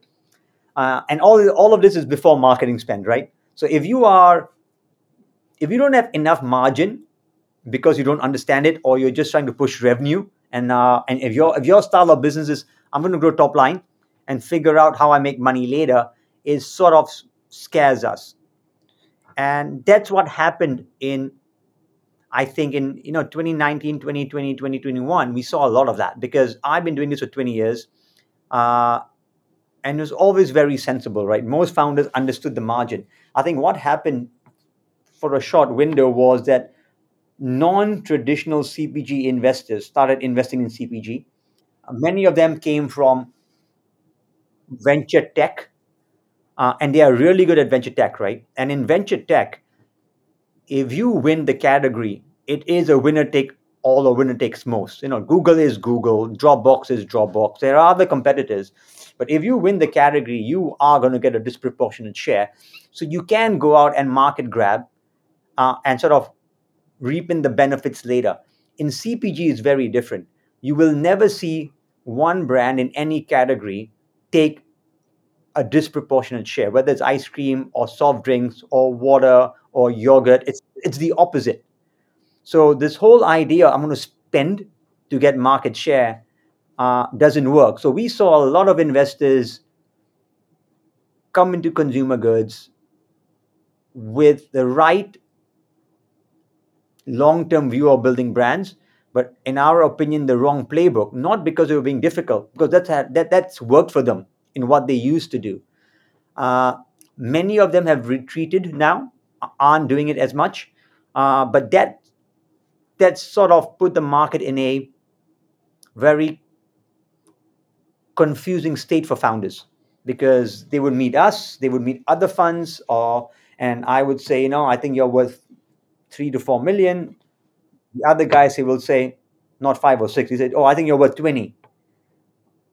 uh, and all all of this is before marketing spend, right? So if you are if you don't have enough margin because you don't understand it, or you're just trying to push revenue, and uh, and if your if your style of business is I'm going to grow top line and figure out how I make money later, is sort of scares us, and that's what happened in I think in you know 2019, 2020, 2021, we saw a lot of that because I've been doing this for 20 years. Uh, and it was always very sensible, right? Most founders understood the margin. I think what happened for a short window was that non-traditional CPG investors started investing in CPG. Uh, Many of them came from venture tech, uh, and they are really good at venture tech, right? And in venture tech, if you win the category, it is a winner take all or winner takes most. You know, Google is Google, Dropbox is Dropbox. There are other competitors, but if you win the category, you are going to get a disproportionate share. So you can go out and market grab uh, and sort of reap in the benefits later. In CPG, it's very different. You will never see one brand in any category take a disproportionate share, whether it's ice cream or soft drinks or water or yogurt. It's it's the opposite. So this whole idea, I'm going to spend to get market share, uh, doesn't work. So we saw a lot of investors come into consumer goods with the right long-term view of building brands, but in our opinion, the wrong playbook. Not because they were being difficult, because that's that that's worked for them in what they used to do. Uh, many of them have retreated now, aren't doing it as much, uh, but that that sort of put the market in a very confusing state for founders because they would meet us, they would meet other funds, or and I would say, you know, I think you're worth three to four million. The other guys he will say, not five or six. He said, oh, I think you're worth twenty.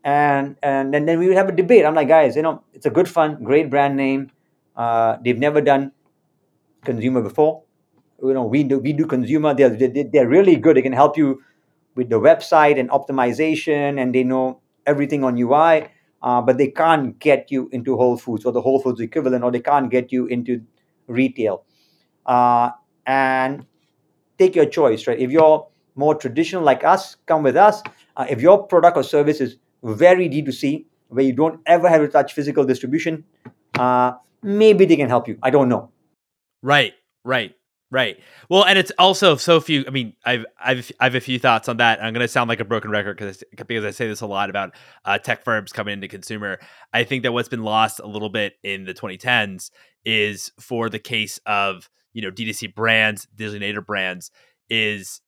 And and then, we would have a debate. I'm like, guys, you know, it's a good fund, great brand name. Uh, they've never done consumer before. You know, we do we do consumer. They're they- they're really good. They can help you with the website and optimization, and they know everything on UI. Uh, but they can't get you into Whole Foods or the Whole Foods equivalent, or they can't get you into retail. Uh, and take your choice, right? If you're more traditional like us, come with us. Uh, if your product or service is very D2C, where you don't ever have to touch physical distribution, uh, maybe they can help you. I don't know. Right, right. Right. Well, and it's also so few. I mean, I've I've I have a few thoughts on that. I'm going to sound like a broken record because because I say this a lot about uh, tech firms coming into consumer. I think that what's been lost a little bit in the 2010s is for the case of you know D2C brands, digitally native brands, is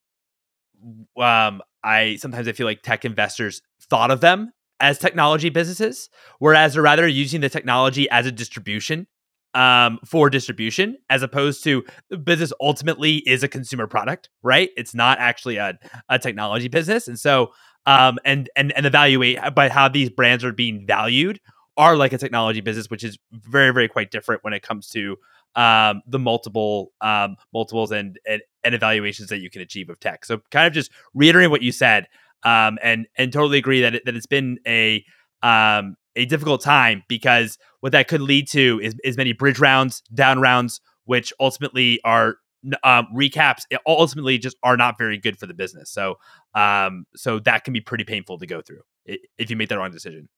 um I sometimes I feel like tech investors thought of them as technology businesses, whereas they're rather using the technology as a distribution um, for distribution, as opposed to the business ultimately is a consumer product, right? It's not actually a, a technology business, and so um, and and and evaluate by how these brands are being valued are like a technology business, which is very very quite different when it comes to um, the multiple um, multiples and, and and evaluations that you can achieve of tech. So kind of just reiterating what you said, um, and and totally agree that it, that it's been a um, a difficult time because what that could lead to is, is many bridge rounds, down rounds, which ultimately are um, recaps. Ultimately, just are not very good for the business. So, um, so that can be pretty painful to go through if you make the wrong decision.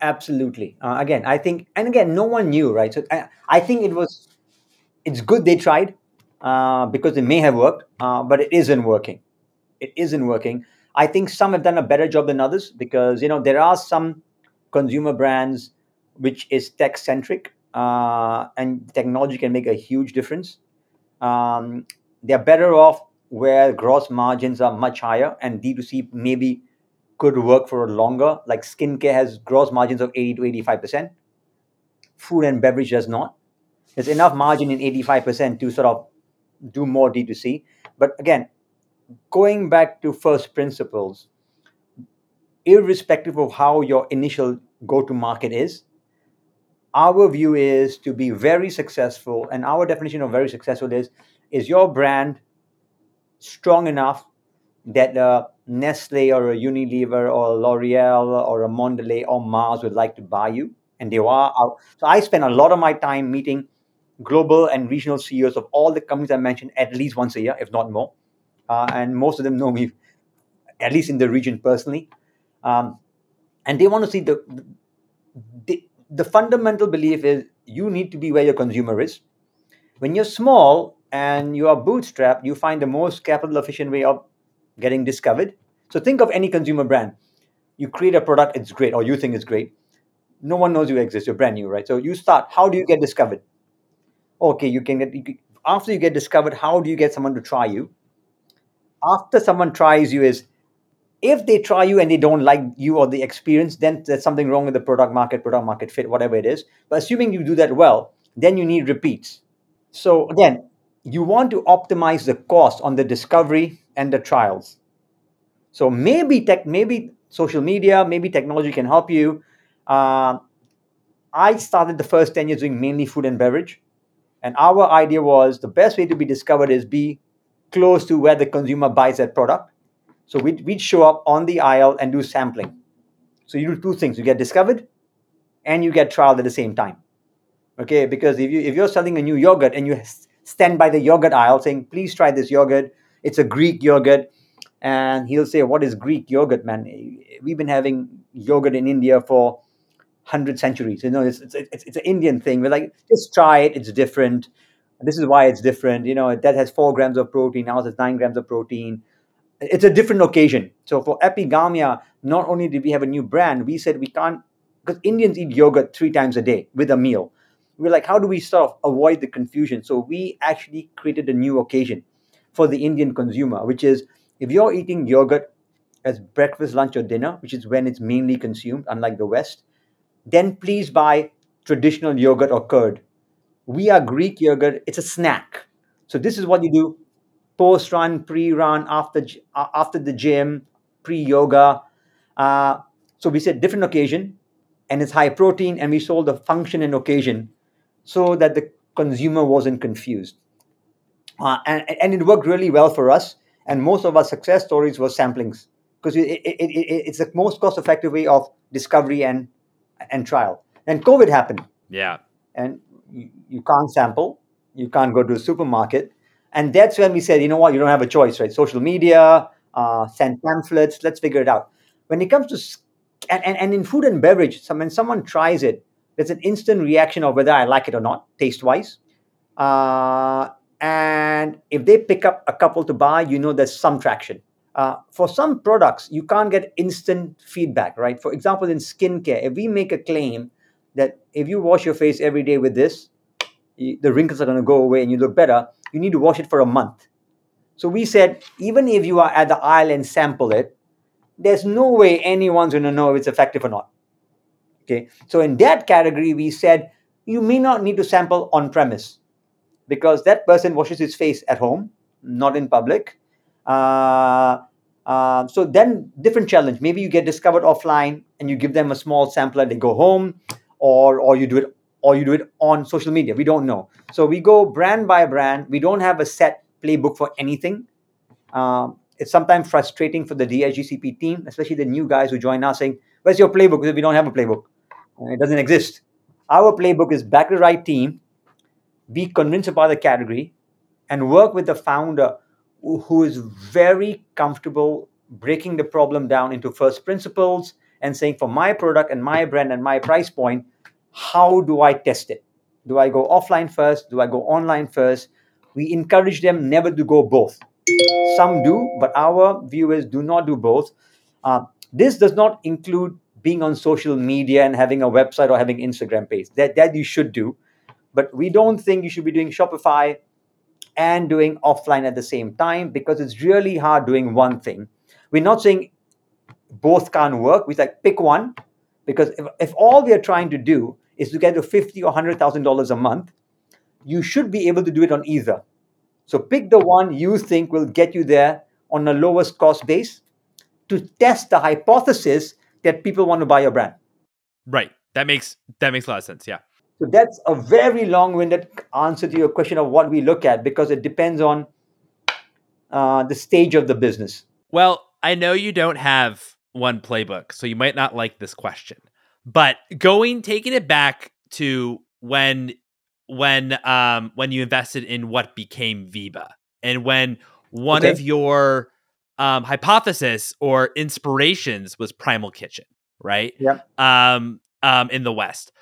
Absolutely. Uh, again, I think, and again, no one knew, right? So I, I think it was, it's good they tried uh, because it may have worked, uh, but it isn't working. It isn't working. I think some have done a better job than others because you know there are some consumer brands which is tech centric uh, and technology can make a huge difference. Um, they're better off where gross margins are much higher and D2C maybe could work for longer. Like skincare has gross margins of 80 to 85%. Food and beverage does not. There's enough margin in 85% to sort of do more D2C. But again, going back to first principles, irrespective of how your initial go to market is, our view is to be very successful. And our definition of very successful is is your brand strong enough that uh, Nestle or a Unilever or a L'Oreal or a Mondelez or Mars would like to buy you? And they are out. So I spend a lot of my time meeting global and regional CEOs of all the companies I mentioned at least once a year, if not more. Uh, and most of them know me, at least in the region personally. Um, and they want to see the, the the fundamental belief is you need to be where your consumer is. When you're small and you are bootstrapped, you find the most capital efficient way of getting discovered. So think of any consumer brand. You create a product, it's great, or you think it's great. No one knows you exist. You're brand new, right? So you start. How do you get discovered? Okay, you can get you can, after you get discovered. How do you get someone to try you? After someone tries you, is if they try you and they don't like you or the experience, then there's something wrong with the product market, product market fit, whatever it is. But assuming you do that well, then you need repeats. So again, you want to optimize the cost on the discovery and the trials. So maybe tech, maybe social media, maybe technology can help you. Uh, I started the first 10 years doing mainly food and beverage. And our idea was the best way to be discovered is be close to where the consumer buys that product so we'd, we'd show up on the aisle and do sampling. So you do two things: you get discovered, and you get trialed at the same time. Okay, because if you if you're selling a new yogurt and you stand by the yogurt aisle saying, "Please try this yogurt. It's a Greek yogurt," and he'll say, "What is Greek yogurt, man? We've been having yogurt in India for hundred centuries. You know, it's it's, it's it's an Indian thing. We're like, just try it. It's different. This is why it's different. You know, that has four grams of protein. Ours has nine grams of protein it's a different occasion. So for Epigamia, not only did we have a new brand, we said we can't because Indians eat yogurt three times a day with a meal. We're like, how do we sort of avoid the confusion? So we actually created a new occasion for the Indian consumer, which is if you're eating yogurt as breakfast, lunch, or dinner, which is when it's mainly consumed, unlike the West, then please buy traditional yogurt or curd. We are Greek yogurt, it's a snack. So this is what you do post run, pre run, after after the gym, pre yoga. Uh, so we said different occasion, and it's high protein, and we sold the function and occasion, so that the consumer wasn't confused. Uh, and, and it worked really well for us. And most of our success stories were samplings because it, it, it, it's the most cost effective way of discovery and and trial. And COVID happened. Yeah. And you, you can't sample. You can't go to a supermarket. And that's when we said, you know what, you don't have a choice, right? Social media, uh, send pamphlets, let's figure it out. When it comes to, and, and, and in food and beverage, when someone tries it, there's an instant reaction of whether I like it or not, taste wise. Uh, and if they pick up a couple to buy, you know there's some traction. Uh, for some products, you can't get instant feedback, right? For example, in skincare, if we make a claim that if you wash your face every day with this, the wrinkles are going to go away and you look better, you need to wash it for a month. So we said, even if you are at the aisle and sample it, there's no way anyone's going to know if it's effective or not. Okay. So in that category, we said you may not need to sample on premise because that person washes his face at home, not in public. Uh, uh, so then different challenge. Maybe you get discovered offline and you give them a small sampler, they go home, or or you do it or you do it on social media. We don't know. So we go brand by brand. We don't have a set playbook for anything. Um, it's sometimes frustrating for the DSGCP team, especially the new guys who join us saying, Where's your playbook? Because we don't have a playbook. It doesn't exist. Our playbook is back the right team, be convinced about the category, and work with the founder who is very comfortable breaking the problem down into first principles and saying, for my product and my brand and my price point, how do I test it? Do I go offline first? Do I go online first? We encourage them never to go both. Some do, but our viewers do not do both. Uh, this does not include being on social media and having a website or having Instagram page. That that you should do, but we don't think you should be doing Shopify and doing offline at the same time because it's really hard doing one thing. We're not saying both can't work. We like pick one because if, if all we are trying to do is to get to fifty or hundred thousand dollars a month, you should be able to do it on either. So pick the one you think will get you there on the lowest cost base to test the hypothesis that people want to buy your brand. Right. That makes that makes a lot of sense. Yeah. So that's a very long-winded answer to your question of what we look at because it depends on uh, the stage of the business. Well, I know you don't have one playbook, so you might not like this question. But going taking it back to when when um when you invested in what became Veeba and when one okay. of your um hypothesis or inspirations was Primal Kitchen, right? Yep. Um um in the West.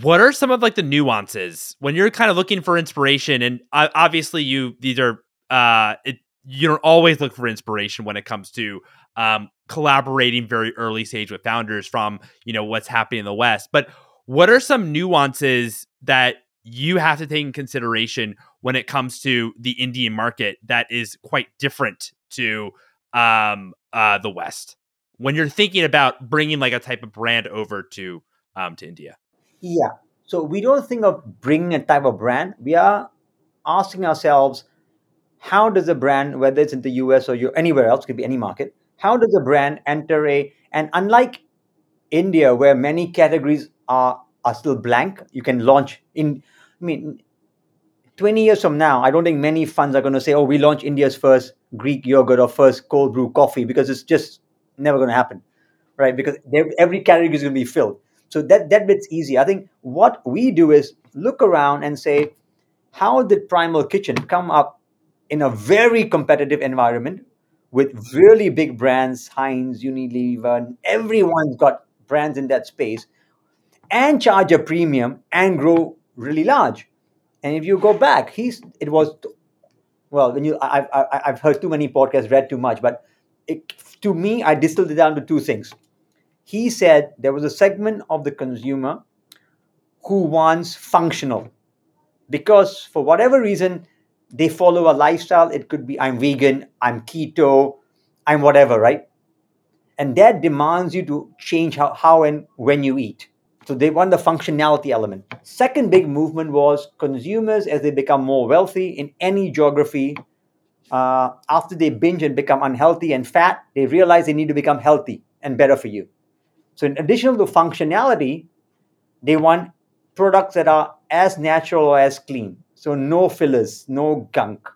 What are some of like the nuances when you're kind of looking for inspiration and uh, obviously you these are uh it, you don't always look for inspiration when it comes to um collaborating very early stage with founders from, you know, what's happening in the West. But what are some nuances that you have to take in consideration when it comes to the Indian market that is quite different to um, uh, the West when you're thinking about bringing like a type of brand over to um, to India? Yeah. So we don't think of bringing a type of brand. We are asking ourselves, how does a brand, whether it's in the US or anywhere else, could be any market, how does a brand enter a and unlike India, where many categories are are still blank, you can launch in I mean, 20 years from now, I don't think many funds are going to say, oh, we launch India's first Greek yogurt or first cold brew coffee because it's just never going to happen, right? Because every category is going to be filled. So that, that bit's easy. I think what we do is look around and say, how did Primal Kitchen come up in a very competitive environment with really big brands, Heinz, Unilever, everyone's got brands in that space, and charge a premium and grow really large. And if you go back, he's it was well when you I've I've heard too many podcasts, read too much, but it, to me, I distilled it down to two things. He said there was a segment of the consumer who wants functional because for whatever reason they follow a lifestyle. It could be I'm vegan, I'm keto, I'm whatever, right? And that demands you to change how, how and when you eat. So they want the functionality element. Second big movement was consumers as they become more wealthy in any geography. Uh, after they binge and become unhealthy and fat, they realize they need to become healthy and better for you. So in addition to functionality, they want products that are as natural or as clean. So no fillers, no gunk.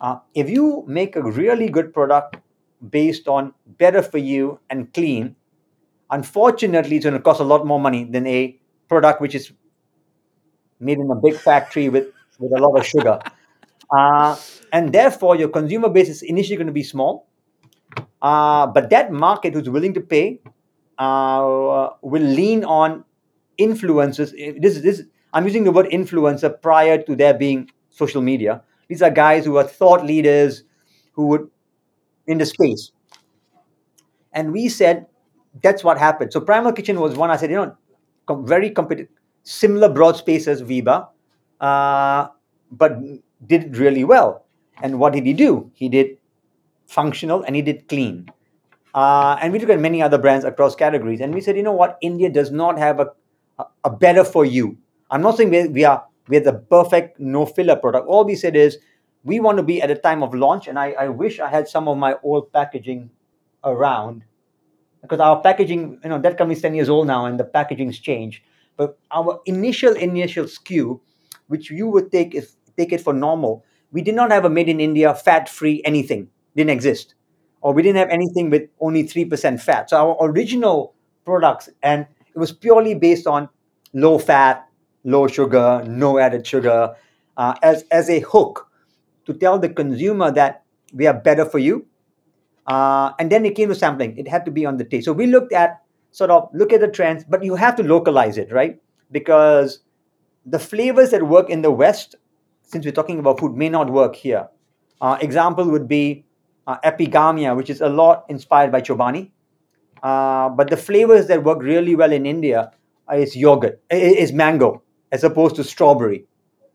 Uh, if you make a really good product based on better for you and clean, Unfortunately, it's going to cost a lot more money than a product which is made in a big factory with, with a lot of sugar. Uh, and therefore, your consumer base is initially going to be small. Uh, but that market who's willing to pay uh, will lean on influencers. This, this, I'm using the word influencer prior to there being social media These are guys who are thought leaders who would in the space. And we said that's what happened. So Primal Kitchen was one. I said, you know, com- very competitive, similar broad space as Veeba, uh, but did really well. And what did he do? He did functional and he did clean. Uh, and we looked at many other brands across categories, and we said, you know what, India does not have a, a, better for you. I'm not saying we, we are we're the perfect no filler product. All we said is we want to be at a time of launch, and I, I wish I had some of my old packaging around because our packaging, you know, that company is 10 years old now and the packaging's changed. But our initial initial SKU, which you would take if take it for normal, we did not have a made in India fat free anything. Didn't exist or we didn't have anything with only 3% fat. So our original products, and it was purely based on low fat, low sugar, no added sugar, uh, as, as a hook to tell the consumer that we are better for you. Uh, and then it came to sampling. It had to be on the taste. So we looked at sort of look at the trends, but you have to localize it, right? Because the flavors that work in the West, since we're talking about food, may not work here. Uh, example would be uh, epigamia, which is a lot inspired by Chobani. Uh, but the flavors that work really well in India is yogurt, is mango, as opposed to strawberry.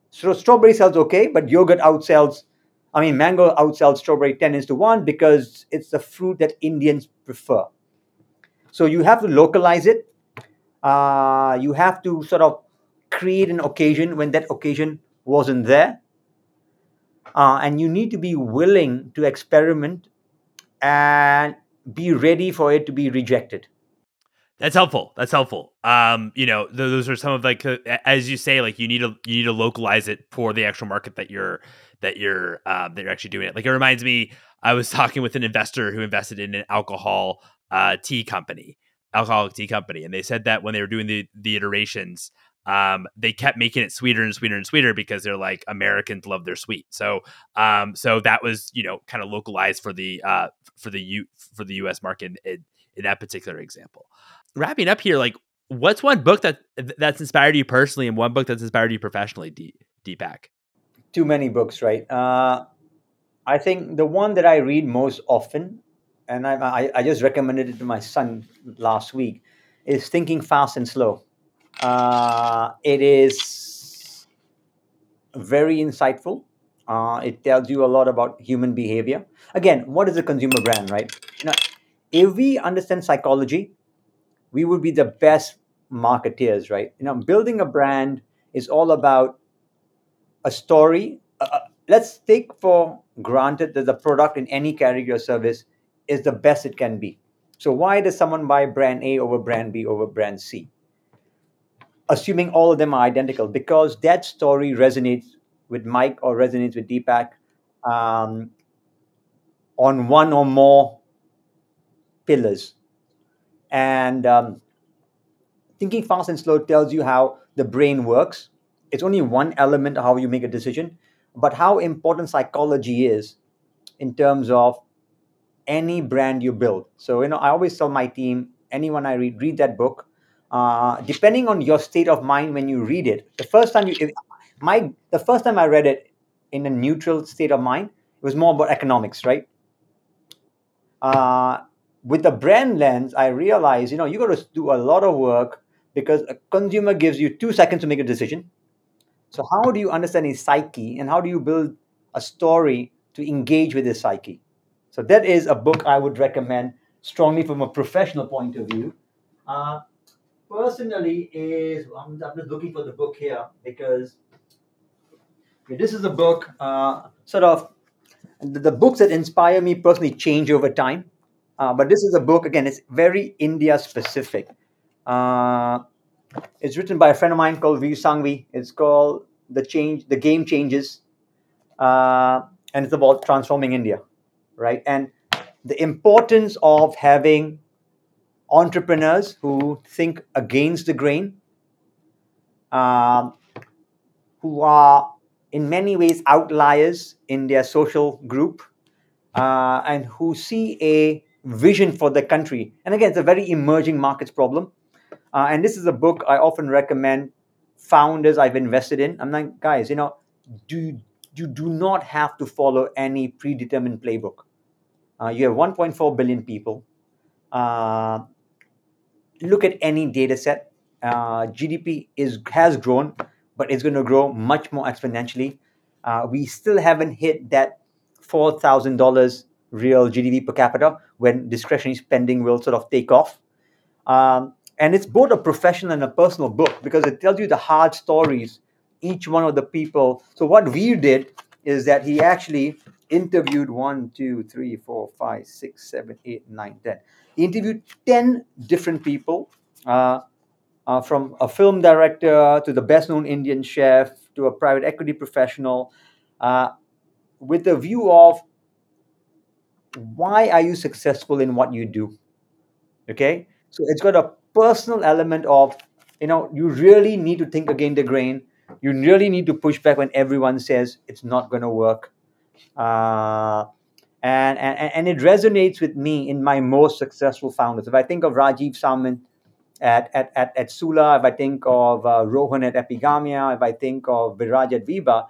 So strawberry sells okay, but yogurt outsells, I mean, mango outsells strawberry 10 is to 1 because it's the fruit that Indians prefer. So you have to localize it. Uh, you have to sort of create an occasion when that occasion wasn't there uh, and you need to be willing to experiment and be ready for it to be rejected. That's helpful. That's helpful. Um you know th- those are some of like uh, as you say like you need to you need to localize it for the actual market that you're that you're um, that you're actually doing it. Like it reminds me i was <laughs> talking with an investor who invested in an alcohol uh, tea company alcoholic tea company. And they said that when they were doing the the iterations um, they kept making it sweeter and sweeter and sweeter because they're like Americans love their sweet. So, um, so that was you know kind of localized for the uh, for the U for the U.S. market in, in that particular example. Wrapping up here, like what's one book that that's inspired you personally, and one book that's inspired you professionally, D- Deepak? Too many books, right? Uh, I think the one that I read most often, and I, I, I just recommended it to my son last week, is Thinking Fast and Slow uh, it is very insightful. Uh, it tells you a lot about human behavior. Again, what is a consumer brand, right? You know, if we understand psychology, we would be the best marketeers, right? You know, building a brand is all about a story. Uh, uh let's take for granted that the product in any category or service is the best it can be. So why does someone buy brand A over brand B over brand C? Assuming all of them are identical because that story resonates with Mike or resonates with Deepak um, on one or more pillars. And um, thinking fast and slow tells you how the brain works. It's only one element of how you make a decision, but how important psychology is in terms of any brand you build. So, you know, I always tell my team, anyone I read, read that book uh, depending on your state of mind when you read it. The first time you, if, my the first time I read it in a neutral state of mind, it was more about economics, right? Uh, with the brand lens, I realized, you know, you got to do a lot of work because a consumer gives you two seconds to make a decision. So how do you understand his psyche and how do you build a story to engage with his psyche? So that is a book I would recommend strongly from a professional point of view. Uh, personally is I'm, I'm just looking for the book here because this is a book uh, sort of the, the, books that inspire me personally change over time. Uh, but this is a book again it's very india specific. Uh, it's written by a friend of mine called Vir Sanghvi. It's called the change the game changes uh, and it's about transforming India right? And the importance of having entrepreneurs who think against the grain, uh, who are in many ways outliers in their social group, uh, and who see a vision for the country. And again, it's a very emerging markets problem. Uh, and this is a book I often recommend founders I've invested in. I'm like, guys, you know, do you do not have to follow any predetermined playbook. Uh, you have 1.4 billion people. Uh, look at any data set. Uh, GDP is has grown, but it's going to grow much more exponentially. Uh, we still haven't hit that four thousand dollars real GDP per capita when discretionary spending will sort of take off. Um, and it's both a professional and a personal book because it tells you the hard stories each one of the people. So what we did is that he actually interviewed one, two, three, four, five, six, seven, eight, nine, ten. He interviewed ten different people, uh, uh, from a film director to the best-known Indian chef to a private equity professional, uh, with the view of why are you successful in what you do? Okay, so it's got a personal element of you know you really need to think against the grain you really need to push back when everyone says it's not going to work uh, and, and and it resonates with me in my most successful founders if i think of Rajeev Samant at, at, at, at Sula, if I think of uh, Rohan at Epigamia, if I think of Viraj at Veeba,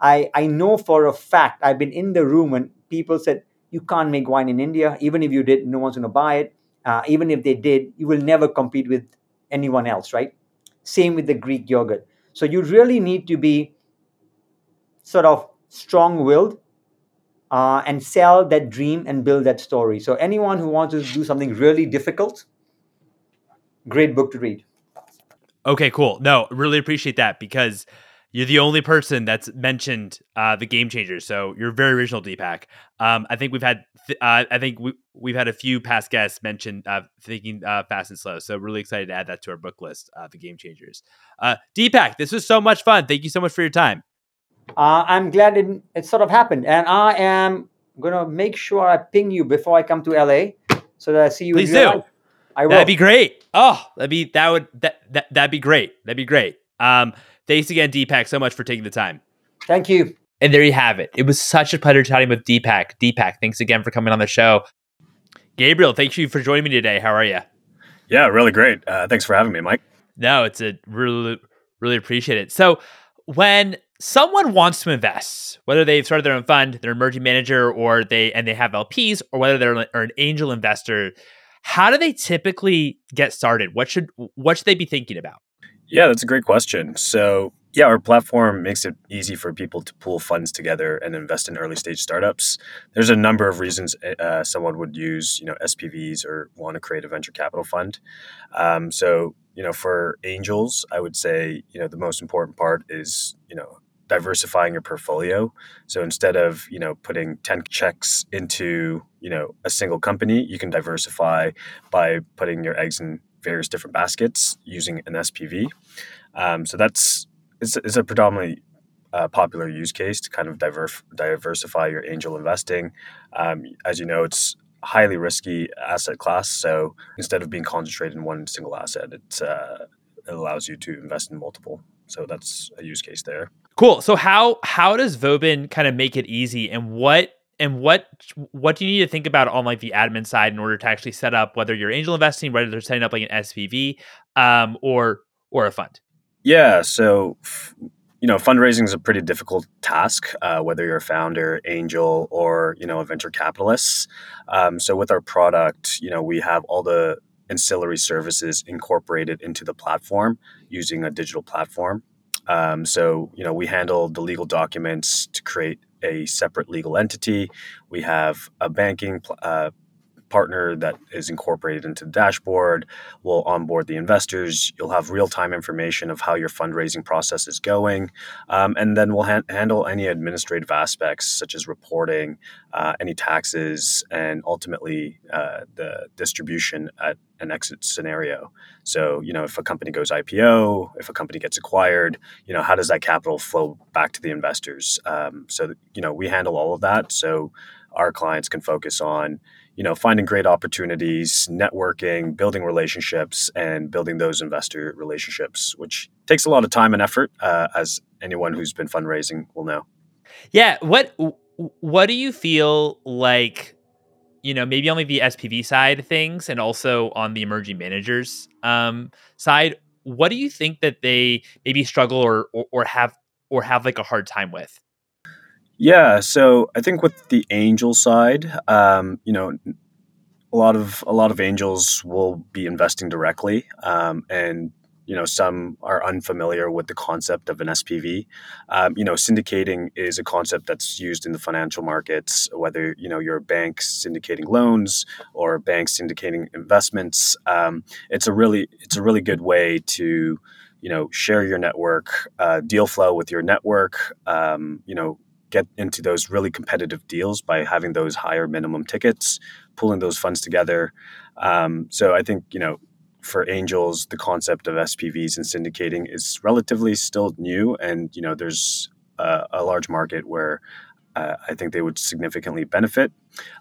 I, I know for a fact, I've been in the room when people said, you can't make wine in India. Even if you did, no one's going to buy it. Uh, even if they did, you will never compete with anyone else, right? Same with the Greek yogurt. So you really need to be sort of strong willed uh, and sell that dream and build that story. So anyone who wants to do something really difficult, great book to read. Okay, cool. No, really appreciate that because you're the only person that's mentioned uh, the game changers. So you're very original, Deepak. Um, I think we've had, th- uh, I think we, we've had a few past guests mention uh, thinking uh, fast and slow. So really excited to add that to our book list, uh, the game changers. Uh, Deepak, this was so much fun. Thank you so much for your time. I'm glad it, it sort of happened, and I am gonna make sure I ping you before I come to LA so that I see you. Please do. Life. I will. That'd be great. Oh, that'd be that would that, that that'd be great. That'd be great. Um, thanks again, Deepak, so much for taking the time. Thank you. And there you have it. It was such a pleasure chatting with Deepak. Deepak, thanks again for coming on the show. Gabriel, thank you for joining me today. How are you? Yeah, really great. Uh, thanks for having me, Mike. No, it's a really, really appreciate it. So, when someone wants to invest, whether they've started their own fund, they're an emerging manager, or they and they have LPs, or whether they're an angel investor, how do they typically get started? What should what should they be thinking about? Yeah, that's a great question. So, yeah, our platform makes it easy for people to pool funds together and invest in early stage startups. There's a number of reasons uh, someone would use, you know, SPVs or want to create a venture capital fund. Um, so, you know, for angels, I would say, you know, the most important part is, you know, diversifying your portfolio. So instead of, you know, putting 10 checks into, you know, a single company, you can diversify by putting your eggs in various different baskets using an SPV. Um, so that's it's, it's a predominantly uh, popular use case to kind of diver- diversify your angel investing. Um, as you know, it's highly risky asset class. So instead of being concentrated in one single asset, it, uh, it allows you to invest in multiple. So that's a use case there. Cool. So how how does Vauban kind of make it easy, and what and what what do you need to think about on like the admin side in order to actually set up whether you're angel investing, whether they're setting up like an SPV, um, or or a fund? Yeah. So you know, fundraising is a pretty difficult task, uh, whether you're a founder, angel, or you know, a venture capitalist. Um, so with our product, you know, we have all the ancillary services incorporated into the platform using a digital platform. Um, so, you know, we handle the legal documents to create a separate legal entity. We have a banking uh, partner that is incorporated into the dashboard. We'll onboard the investors. You'll have real time information of how your fundraising process is going. Um, and then we'll ha- handle any administrative aspects such as reporting, uh, any taxes, and ultimately uh, the distribution at an exit scenario. So, you know, if a company goes IPO, if a company gets acquired, you know, how does that capital flow back to the investors? Um, so, you know, we handle all of that. So our clients can focus on you know, finding great opportunities, networking, building relationships, and building those investor relationships, which takes a lot of time and effort, uh, as anyone who's been fundraising will know. Yeah. What What do you feel like? You know, maybe only the SPV side of things, and also on the emerging managers um, side. What do you think that they maybe struggle or, or or have or have like a hard time with? Yeah, so I think with the angel side, um, you know, a lot of a lot of angels will be investing directly, um, and you know some are unfamiliar with the concept of an SPV. Um, you know, syndicating is a concept that's used in the financial markets. Whether you know you're a bank syndicating loans or a bank syndicating investments, um, it's a really it's a really good way to you know share your network, uh, deal flow with your network. Um, you know, get into those really competitive deals by having those higher minimum tickets, pulling those funds together. Um, so I think you know for angels, the concept of SPVs and syndicating is relatively still new, and you know there's a, a large market where uh, I think they would significantly benefit.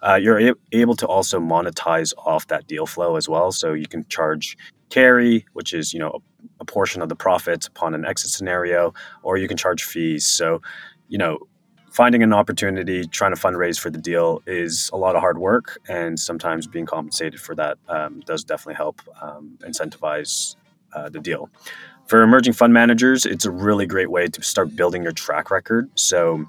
Uh, you're a- able to also monetize off that deal flow as well, so you can charge carry, which is you know a, a portion of the profits upon an exit scenario, or you can charge fees. So you know finding an opportunity, trying to fundraise for the deal is a lot of hard work, and sometimes being compensated for that um, does definitely help um, incentivize uh, the deal. For emerging fund managers, it's a really great way to start building your track record. So,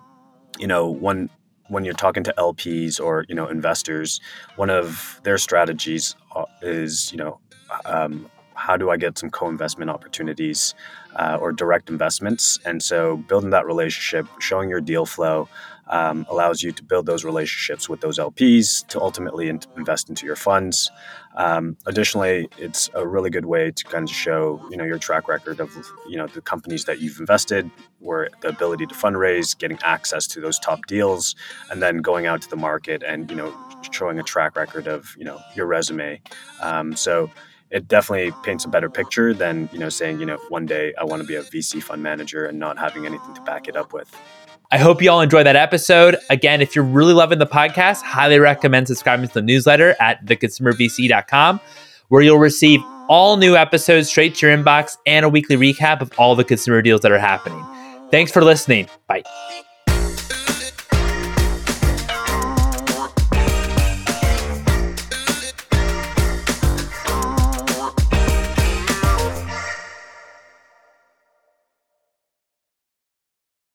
you know, one when you're talking to LPs or you know investors, one of their strategies uh, is you know um, how do I get some co-investment opportunities uh, or direct investments? And so building that relationship, showing your deal flow, um, allows you to build those relationships with those LPs to ultimately in- invest into your funds. Um, additionally, it's a really good way to kind of show you know your track record of you know the companies that you've invested, where the ability to fundraise, getting access to those top deals, and then going out to the market and you know showing a track record of you know your resume. Um, so it definitely paints a better picture than you know saying you know one day I want to be a VC fund manager and not having anything to back it up with. I hope you all enjoyed that episode. Again, if you're really loving the podcast, highly recommend subscribing to the newsletter at theconsumervc.com, where you'll receive all new episodes straight to your inbox and a weekly recap of all the consumer deals that are happening. Thanks for listening. Bye.